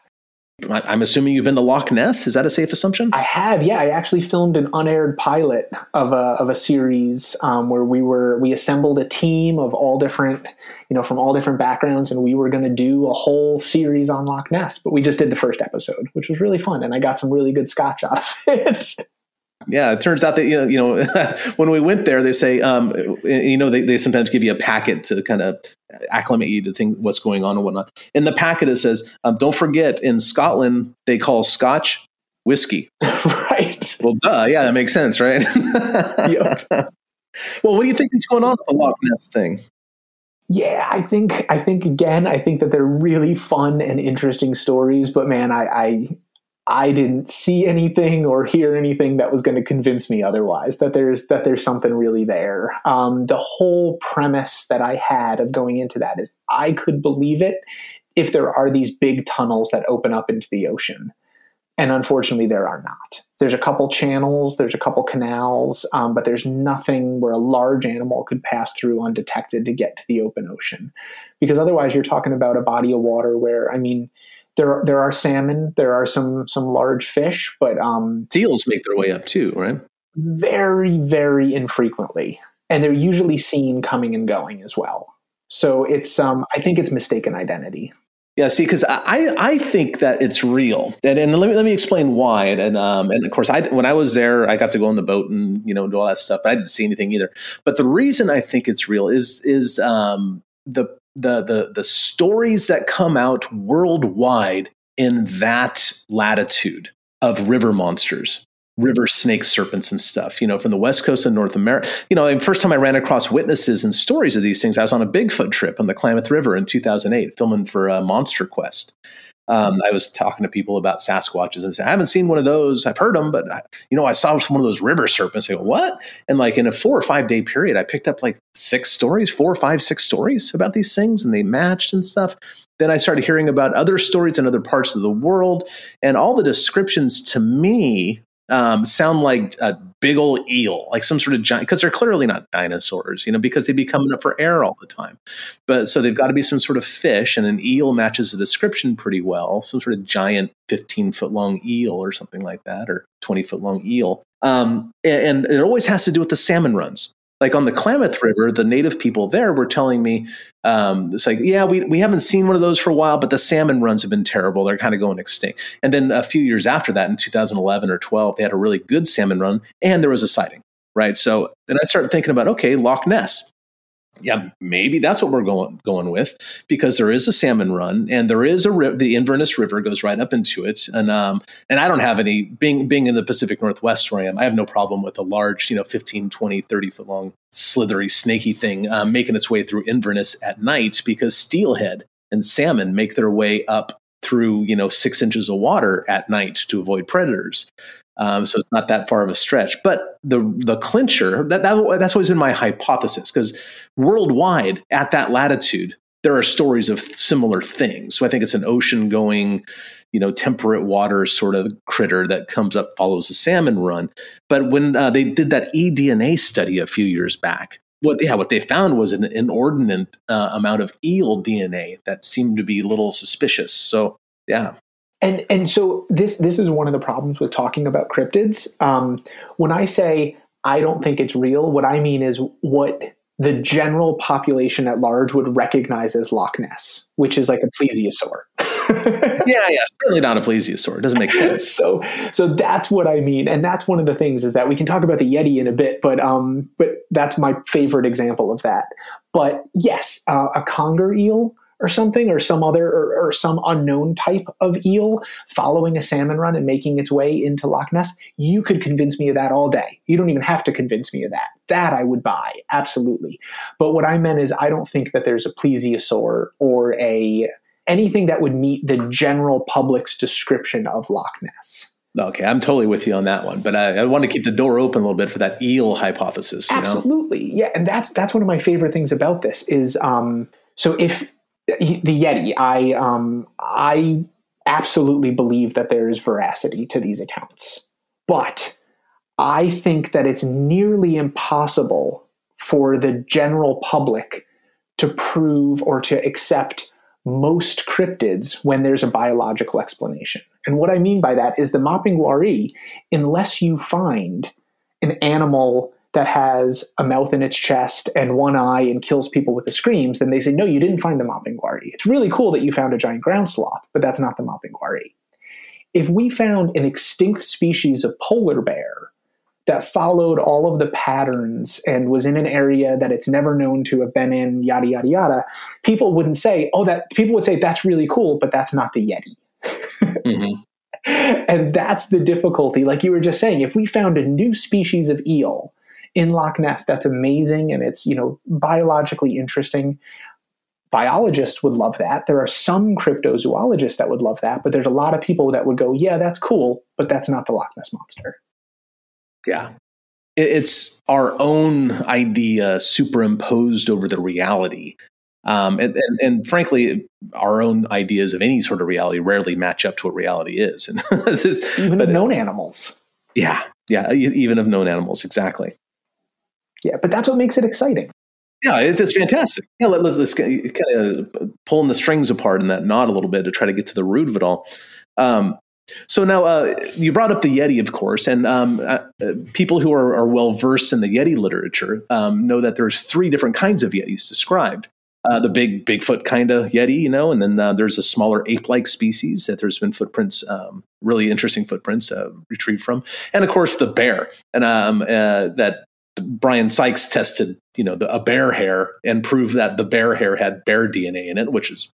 I'm assuming you've been to Loch Ness. Is that a safe assumption? I have. Yeah, I actually filmed an unaired pilot of a of a series um, where we were we assembled a team of all different, you know, from all different backgrounds, and we were going to do a whole series on Loch Ness. But we just did the first episode, which was really fun, and I got some really good scotch out of it. Yeah, it turns out that you know, you know, when we went there, they say, um, you know, they, they sometimes give you a packet to kind of acclimate you to think what's going on and whatnot. In the packet, it says, um, "Don't forget, in Scotland, they call Scotch whiskey." right. Well, duh. Yeah, that makes sense, right? yep. Well, what do you think is going on with the Loch Ness thing? Yeah, I think I think again, I think that they're really fun and interesting stories. But man, I, I I didn't see anything or hear anything that was going to convince me otherwise that there's that there's something really there. Um, the whole premise that I had of going into that is I could believe it if there are these big tunnels that open up into the ocean, and unfortunately there are not. There's a couple channels, there's a couple canals, um, but there's nothing where a large animal could pass through undetected to get to the open ocean, because otherwise you're talking about a body of water where I mean there are, there are salmon, there are some some large fish, but um, seals make their way up too, right? Very very infrequently, and they're usually seen coming and going as well. So it's um, I think it's mistaken identity. Yeah, see, because I, I think that it's real, and, and let me let me explain why. And and, um, and of course, I when I was there, I got to go on the boat and you know do all that stuff, but I didn't see anything either. But the reason I think it's real is is um, the the the the stories that come out worldwide in that latitude of river monsters river snake serpents and stuff, you know, from the west coast of North America. You know, the first time I ran across witnesses and stories of these things, I was on a Bigfoot trip on the Klamath River in 2008, filming for uh, Monster Quest um, I was talking to people about Sasquatches and said, I haven't seen one of those. I've heard them, but I, you know, I saw one of those river serpents. I go, what? And like in a four or five day period, I picked up like six stories, four or five, six stories about these things, and they matched and stuff. Then I started hearing about other stories in other parts of the world, and all the descriptions to me um, sound like a big old eel, like some sort of giant, because they're clearly not dinosaurs, you know, because they'd be coming up for air all the time. But so they've got to be some sort of fish, and an eel matches the description pretty well, some sort of giant 15 foot long eel or something like that, or 20 foot long eel. Um, and, and it always has to do with the salmon runs like on the Klamath River, the native people there were telling me, um, it's like, yeah, we, we haven't seen one of those for a while, but the salmon runs have been terrible. They're kind of going extinct. And then a few years after that, in 2011 or 12, they had a really good salmon run and there was a sighting, right? So then I started thinking about, okay, Loch Ness yeah, maybe that's what we're going going with because there is a salmon run and there is a ri- the Inverness River goes right up into it and um and I don't have any being being in the Pacific Northwest where I am I have no problem with a large you know 15 20 30 foot long slithery snaky thing um, making its way through Inverness at night because steelhead and salmon make their way up through you know six inches of water at night to avoid predators um, so it's not that far of a stretch. But the the clincher that, that that's always been my hypothesis because worldwide at that latitude there are stories of similar things. So I think it's an ocean going, you know, temperate water sort of critter that comes up follows the salmon run. But when uh, they did that eDNA study a few years back, what yeah what they found was an inordinate uh, amount of eel DNA that seemed to be a little suspicious. So yeah, and and so this this is one of the problems with talking about cryptids. Um, when I say I don't think it's real, what I mean is what the general population at large would recognize as Loch Ness, which is like a plesiosaur. yeah, yeah, certainly not a plesiosaur. It doesn't make sense. so, so that's what I mean, and that's one of the things is that we can talk about the Yeti in a bit, but um, but that's my favorite example of that. But yes, uh, a conger eel or something or some other or, or, some unknown type of eel following a salmon run and making its way into Loch Ness, you could convince me of that all day. You don't even have to convince me of that. That I would buy, absolutely. But what I meant is I don't think that there's a plesiosaur or a anything that would meet the general public's description of Loch Ness. Okay, I'm totally with you on that one, but I, I, want to keep the door open a little bit for that eel hypothesis. Absolutely, know? yeah, and that's that's one of my favorite things about this is um, so if the Yeti, I um, I absolutely believe that there is veracity to these accounts, but I think that it's nearly impossible for the general public to prove or to accept most cryptids when there's a biological explanation. And what I mean by that is the mopping Mapinguari, unless you find an animal that has a mouth in its chest and one eye and kills people with the screams, then they say, no, you didn't find the Mapinguari. It's really cool that you found a giant ground sloth, but that's not the Mapinguari. If we found an extinct species of polar bear that followed all of the patterns and was in an area that it's never known to have been in, yada, yada, yada, people wouldn't say, oh, that people would say, that's really cool, but that's not the Yeti. mm-hmm. And that's the difficulty. Like you were just saying, if we found a new species of eel in Loch Ness. That's amazing and it's, you know, biologically interesting. biologists would love that. There are some cryptozoologists that would love that, but there's a lot of people that would go, yeah, that's cool, but that's not the Loch Ness monster. Yeah. It's our own idea superimposed over the reality. Um, and, and, and, frankly, our own ideas of any sort of reality rarely match up to what reality is. And is, even of known animals. Yeah, yeah, even of known animals, exactly. Yeah, but that's what makes it exciting. Yeah, it's, it's fantastic. Yeah, let, us let's kind of pulling the strings apart in that knot a little bit to try to get to the root of it all. Um, so now uh, you brought up the Yeti, of course, and um, uh, uh, people who are, are, well versed in the Yeti literature um, know that there's three different kinds of Yetis described. Uh, the big Bigfoot kind of Yeti, you know, and then uh, there's a smaller ape-like species that there's been footprints, um, really interesting footprints uh, retrieved from, and of course the bear, and um, that Brian Sykes tested, you know, the, a bear hair and proved that the bear hair had bear DNA in it, which is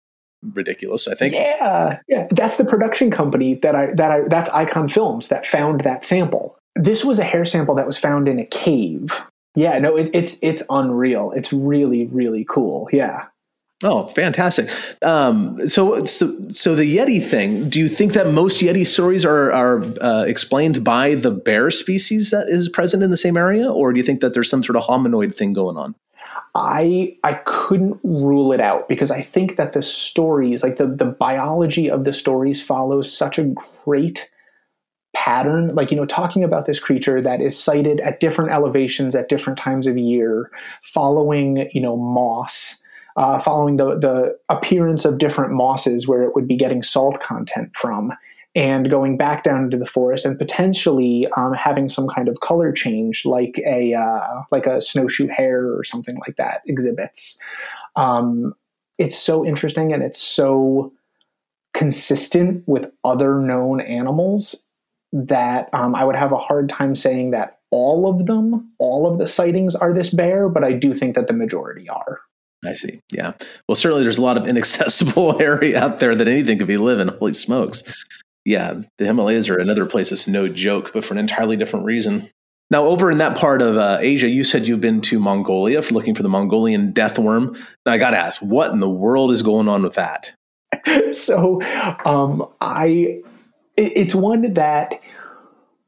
ridiculous. I think. Yeah, yeah. That's the production company that I that I that's Icon Films that found that sample. This was a hair sample that was found in a cave. Yeah, no, it, it's it's unreal. It's really really cool. Yeah. Oh, fantastic! Um, so, so, so the Yeti thing. Do you think that most Yeti stories are are uh, explained by the bear species that is present in the same area, or do you think that there's some sort of hominoid thing going on? I I couldn't rule it out because I think that the stories, like the the biology of the stories, follows such a great pattern like you know talking about this creature that is sighted at different elevations at different times of year following you know moss uh, following the, the appearance of different mosses where it would be getting salt content from, and going back down into the forest and potentially um, having some kind of color change, like a uh, like a snowshoe hare or something like that exhibits. Um, it's so interesting and it's so consistent with other known animals that um, I would have a hard time saying that all of them, all of the sightings are this bear, but I do think that the majority are. I see. Yeah. Well, certainly there's a lot of inaccessible area out there that anything could be living. Holy smokes. Yeah. The Himalayas are another place that's no joke, but for an entirely different reason. Now, over in that part of uh, Asia, you said you've been to Mongolia for looking for the Mongolian death worm. Now, I got to ask, what in the world is going on with that? so, um, I, it, it's one that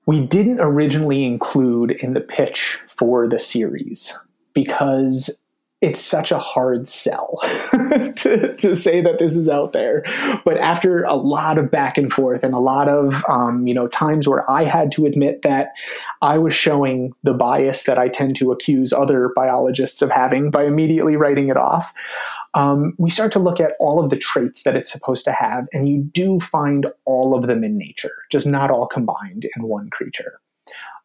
we didn't originally include in the pitch for the series because it's such a hard sell to, to say that this is out there. But after a lot of back and forth and a lot of um, you know times where I had to admit that I was showing the bias that I tend to accuse other biologists of having by immediately writing it off, um, we start to look at all of the traits that it's supposed to have, and you do find all of them in nature, just not all combined in one creature.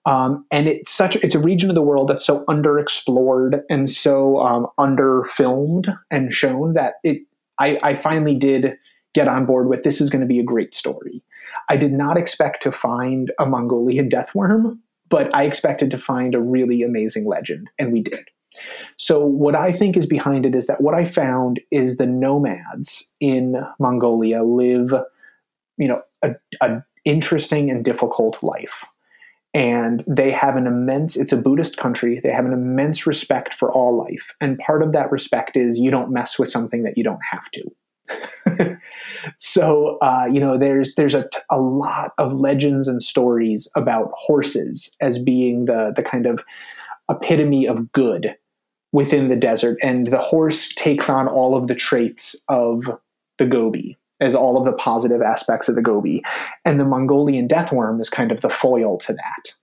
Um, and it's such it's a region of the world that's so underexplored and so um, underfilmed and shown that it I, I finally did get on board with this is going to be a great story. I did not expect to find a Mongolian death worm, but I expected to find a really amazing legend, and we did. So, what I think is behind it is that what I found is the nomads in Mongolia live, you know, a, a interesting and difficult life and they have an immense it's a buddhist country. They have an immense respect for all life. And part of that respect is you don't mess with something that you don't have to. So uh, you know there's there's a, a lot of legends and stories about horses as being the the kind of epitome of good within the desert. And the horse takes on all of the traits of the gobi as all of the positive aspects of the gobi. And the Mongolian death worm is kind of the foil to that,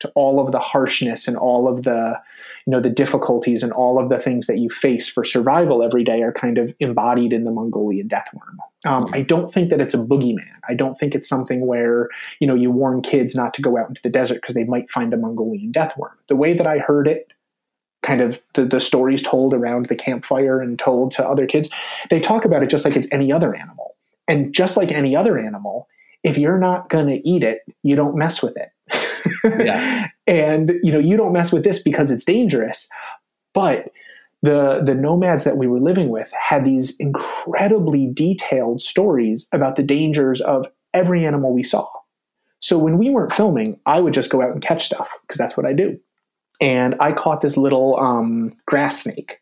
to all of the harshness and all of the, you know, the difficulties and all of the things that you face for survival every day are kind of embodied in the Mongolian deathworm. Um, I don't think that it's a boogeyman. I don't think it's something where, you know, you warn kids not to go out into the desert because they might find a Mongolian death worm. The way that I heard it kind of the, the stories told around the campfire and told to other kids, they talk about it just like it's any other animal and just like any other animal, if you're not going to eat it, you don't mess with it. yeah. And you know, you don't mess with this because it's dangerous. But the the nomads that we were living with had these incredibly detailed stories about the dangers of every animal we saw. So when we weren't filming, I would just go out and catch stuff because that's what I do. And I caught this little um, grass snake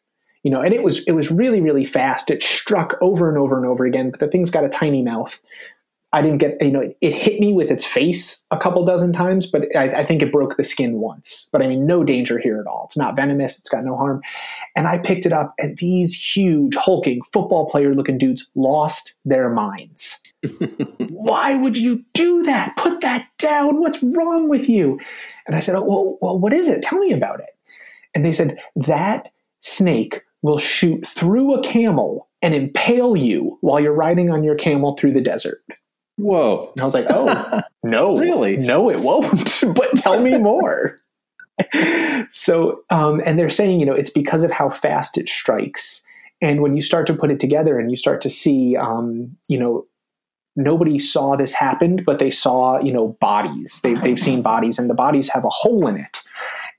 you know, and it was it was really really fast. It struck over and over and over again, but the thing's got a tiny mouth. I didn't get, you know, it, it hit me with its face a couple dozen times, but I, I, think it broke the skin once. But I mean, no danger here at all. It's not venomous. It's got no harm. And I picked it up, and these huge, hulking, football player looking dudes lost their minds. Why would you do that? Put that down. What's wrong with you? And I said, oh, well, well, what is it? Tell me about it. And they said, that snake will shoot through a camel and impale you while you're riding on your camel through the desert. Whoa. And I was like, oh, no. really? No, it won't. but tell me more. so, um, and they're saying, you know, it's because of how fast it strikes. And when you start to put it together and you start to see, um, you know, nobody saw this happen, but they saw, you know, bodies. They've, they've seen bodies, and the bodies have a hole in it.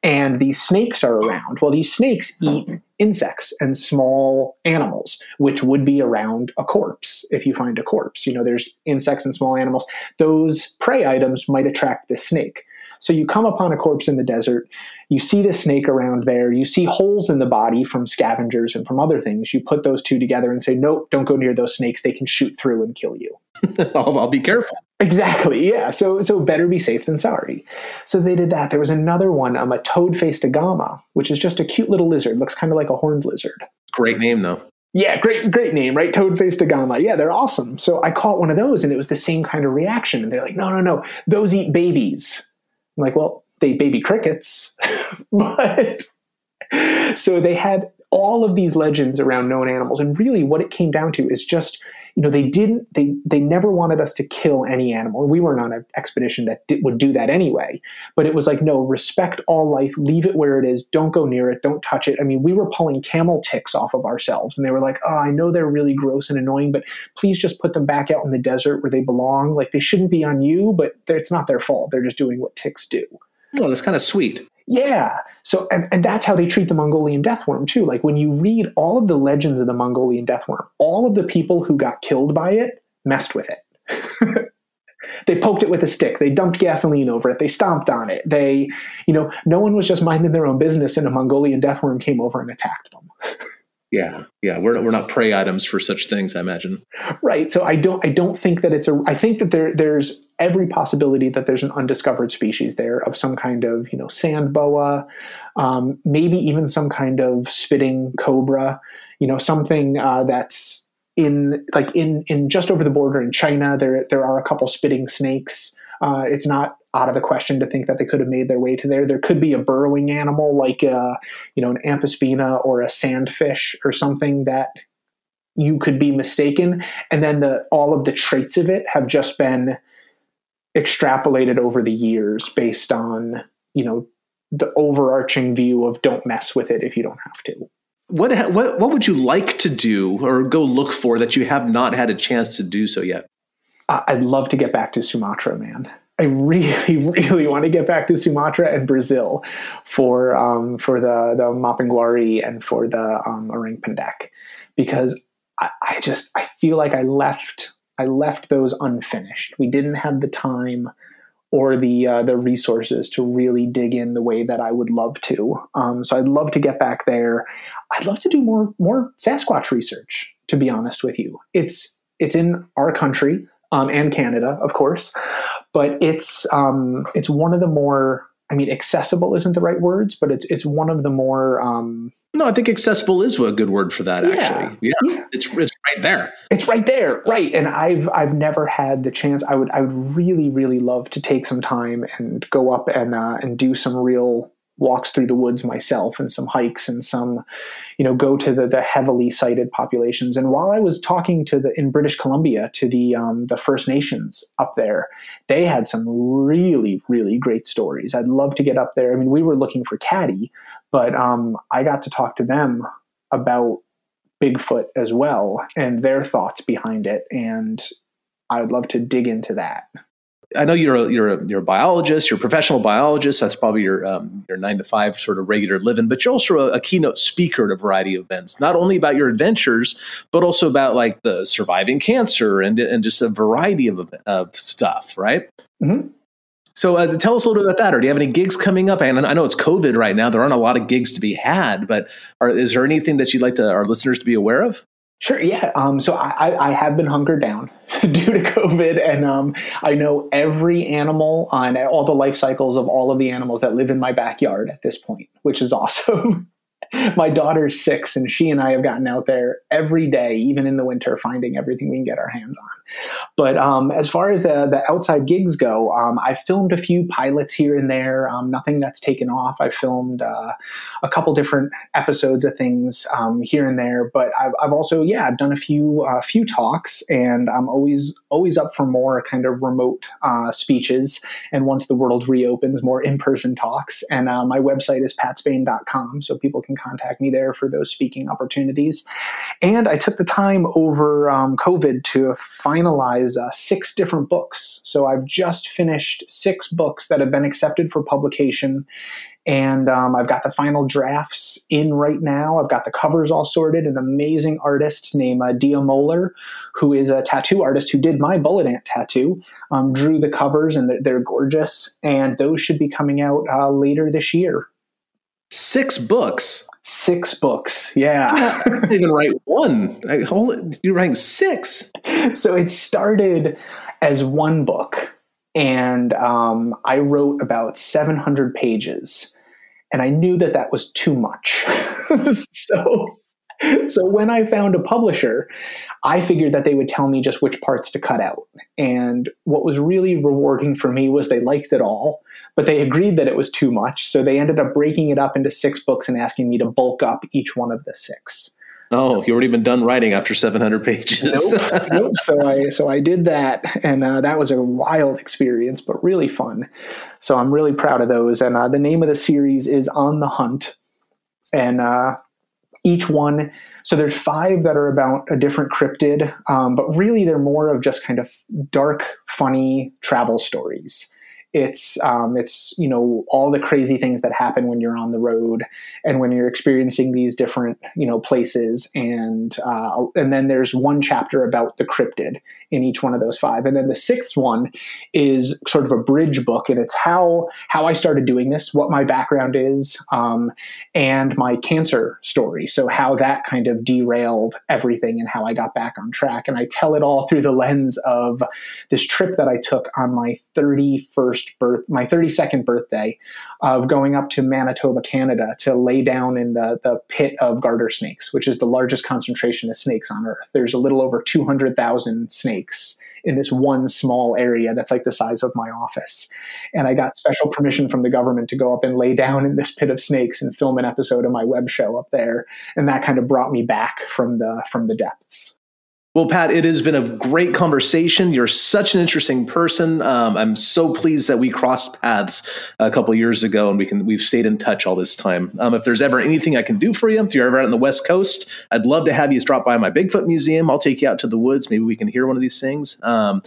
And these snakes are around. Well, these snakes oh. eat insects and small animals, which would be around a corpse if you find a corpse. You know, there's insects and small animals. Those prey items might attract the snake. So you come upon a corpse in the desert, you see the snake around there, you see holes in the body from scavengers and from other things. You put those two together and say, nope, don't go near those snakes. They can shoot through and kill you. I'll, I'll be careful. Exactly. Yeah. So so better be safe than sorry. So they did that. There was another one, um, a toad-faced agama, which is just a cute little lizard. Looks kind of like a horned lizard. Great name though. Yeah, great, great name, right? Toad-faced agama. Yeah, they're awesome. So I caught one of those, and it was the same kind of reaction. And they're like, "No, no, no, those eat babies." I'm like, "Well, they baby crickets," but so they had all of these legends around known animals, and really, what it came down to is just you know they didn't they they never wanted us to kill any animal. We weren't on an expedition that did, would do that anyway. But it was like no respect all life leave it where it is don't go near it don't touch it. I mean we were pulling camel ticks off of ourselves and they were like oh i know they're really gross and annoying but please just put them back out in the desert where they belong. Like they shouldn't be on you but it's not their fault. They're just doing what ticks do. Well that's kind of sweet yeah. So, and, and that's how they treat the Mongolian deathworm too. Like when you read all of the legends of the Mongolian deathworm, all of the people who got killed by it messed with it. they poked it with a stick. They dumped gasoline over it. They stomped on it. They, you know, no one was just minding their own business and a Mongolian deathworm came over and attacked them. Yeah, yeah, we're we're not prey items for such things, I imagine. Right. So I don't I don't think that it's a. I think that there there's every possibility that there's an undiscovered species there of some kind of you know sand boa, um, maybe even some kind of spitting cobra. You know, something uh, that's in like in in just over the border in China. There there are a couple spitting snakes. Uh, it's not out of the question to think that they could have made their way to there. There could be a burrowing animal like a, uh, you know an amphisbaena or a sandfish or something that you could be mistaken, and then the all of the traits of it have just been extrapolated over the years based on you know the overarching view of don't mess with it if you don't have to. What what what would you like to do or go look for that you have not had a chance to do so yet? I'd love to get back to Sumatra, man. I really, really want to get back to Sumatra and Brazil for um, for the the Mapinguari and for the um, Orang Pendek because I, I just I feel like I left I left those unfinished. We didn't have the time or the uh, the resources to really dig in the way that I would love to. Um, so I'd love to get back there. I'd love to do more more Sasquatch research. To be honest with you, it's it's in our country um, and Canada, of course. But it's um, it's one of the more I mean, accessible isn't the right words, but it's it's one of the more. Um, no, I think accessible is a good word for that. Yeah, actually, yeah, yeah, it's it's right there. It's right there, right? And I've I've never had the chance. I would I would really really love to take some time and go up and uh, and do some real walks through the woods myself and some hikes and some you know go to the, the heavily sighted populations. And while i was talking to the in british columbia to the um, the first nations up there they had some really really great stories. I'd love to get up there. I mean we were looking for caddy but um, i got to talk to them about bigfoot as well and their thoughts behind it. And i would love to dig into that I know you're a, you're a, you're a biologist, you're a professional biologist. That's probably your um, your nine to five sort of regular living. But you're also a, a, keynote speaker at a variety of events, not only about your adventures, but also about like the surviving cancer and and just a variety of of stuff, right? Mm-hmm. So uh, tell us a little bit about that. Or do you have any gigs coming up? And I know it's COVID right now. There aren't a lot of gigs to be had, but are, is there anything that you'd like to, our listeners to be aware of? Sure. Yeah. Um, so I, I have been hunkered down due to COVID, and um, I know every animal on all the life cycles of all of the animals that live in my backyard at this point, which is awesome. my daughter's six and she and I have gotten out there every day, even in the winter, finding everything we can get our hands on. But um, as far as the, the outside gigs go, um, I filmed a few pilots here and there, um, nothing that's taken off. I filmed uh, a couple different episodes of things um, here and there, but I've, I've, also, yeah, I've done a few, uh, few talks and I'm always, always up for more kind of remote uh, speeches. And once the world reopens, more in-person talks. And uh, my website is patspain.com so people can contact me there for those speaking opportunities. And I took the time over um, COVID to finalize uh, six different books. So I've just finished six books that have been accepted for publication. And um, I've got the final drafts in right now. I've got the covers all sorted. An amazing artist named uh, Dia Moeller, who is a tattoo artist who did my bullet ant tattoo, um, drew the covers, and they're, they're, gorgeous. And those should be coming out uh, later this year. Six books. Six books. Yeah. I didn't even write one. I, hold, you're writing six. So it started as one book, and um, I wrote about 700 pages, and I knew that that was too much. so, so when I found a publisher, I figured that they would tell me just which parts to cut out. And what was really rewarding for me was they liked it all but they agreed that it was too much. So they ended up breaking it up into six books and asking me to bulk up each one of the six. Oh, you already been done writing after 700 pages. nope, nope. So I so I did that, and uh, that was a wild experience, but really fun. So I'm really proud of those. And uh, the name of the series is On the Hunt, and uh, each one. So there's five that are about a different cryptid, um, but really they're more of just kind of dark, funny travel stories. It's um, it's you know all the crazy things that happen when you're on the road and when you're experiencing these different you know places and uh, and then there's one chapter about the cryptid in each one of those five and then the sixth one is sort of a bridge book and it's how how I started doing this, what my background is, um, and my cancer story. So how that kind of derailed everything and how I got back on track. And I tell it all through the lens of this trip that I took on my 31st 31st birth, my 32nd birthday of going up to Manitoba, Canada to lay down in the, the pit of garter snakes, which is the largest concentration of snakes on earth. There's a little over 200,000 snakes in this one small area that's like the size of my office. And I got special permission from the government to go up and lay down in this pit of snakes and film an episode of my web show up there. And that kind of brought me back from the from the depths. Well, Pat, it has been a great conversation. You're such an interesting person. Um, I'm so pleased that we crossed paths a couple years ago, and we can we've stayed in touch all this time. Um, if there's ever anything I can do for you, if you're ever out on the West Coast, I'd love to have you drop by my Bigfoot museum. I'll take you out to the woods. Maybe we can hear one of these things. Um,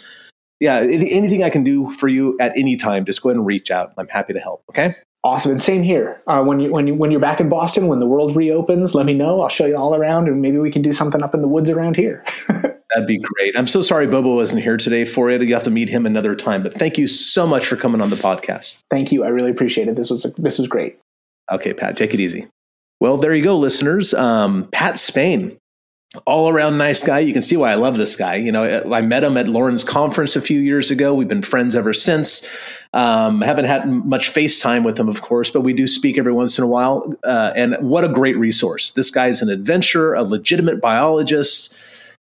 yeah, anything I can do for you at any time, just go ahead and reach out. I'm happy to help. Okay. Awesome, and same here. Uh, when you when you when you're back in Boston, when the world reopens, let me know. I'll show you all around, and maybe we can do something up in the woods around here. That'd be great. I'm so sorry Bobo wasn't here today for it. You have to meet him another time. But thank you so much for coming on the podcast. Thank you. I really appreciate it. This was this was great. Okay, Pat, take it easy. Well, there you go, listeners. Um, Pat Spain, all around nice guy. You can see why I love this guy. You know, I met him at Loren's conference a few years ago. We've been friends ever since. Um, haven't had much FaceTime with him, of course, but we do speak every once in a while. Uh, and what a great resource. This guy's an adventurer, a legitimate biologist,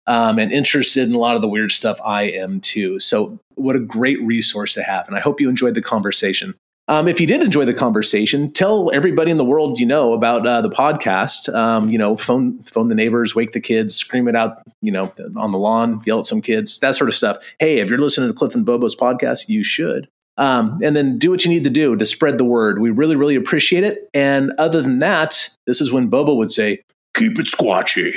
um, and interested in a lot of the weird stuff I am too. So, what a great resource to have. And I hope you enjoyed the conversation. Um, if you did enjoy the conversation, tell everybody in the world you know about uh, the podcast. Um, you know, phone phone the neighbors, wake the kids, scream it out. You know, on the lawn, yell at some kids, that sort of stuff. Hey, if you're listening to Cliff and Bobo's podcast, you should. Um, and then do what you need to do to spread the word. We really, really appreciate it. And other than that, this is when Bobo would say, "Keep it squatchy."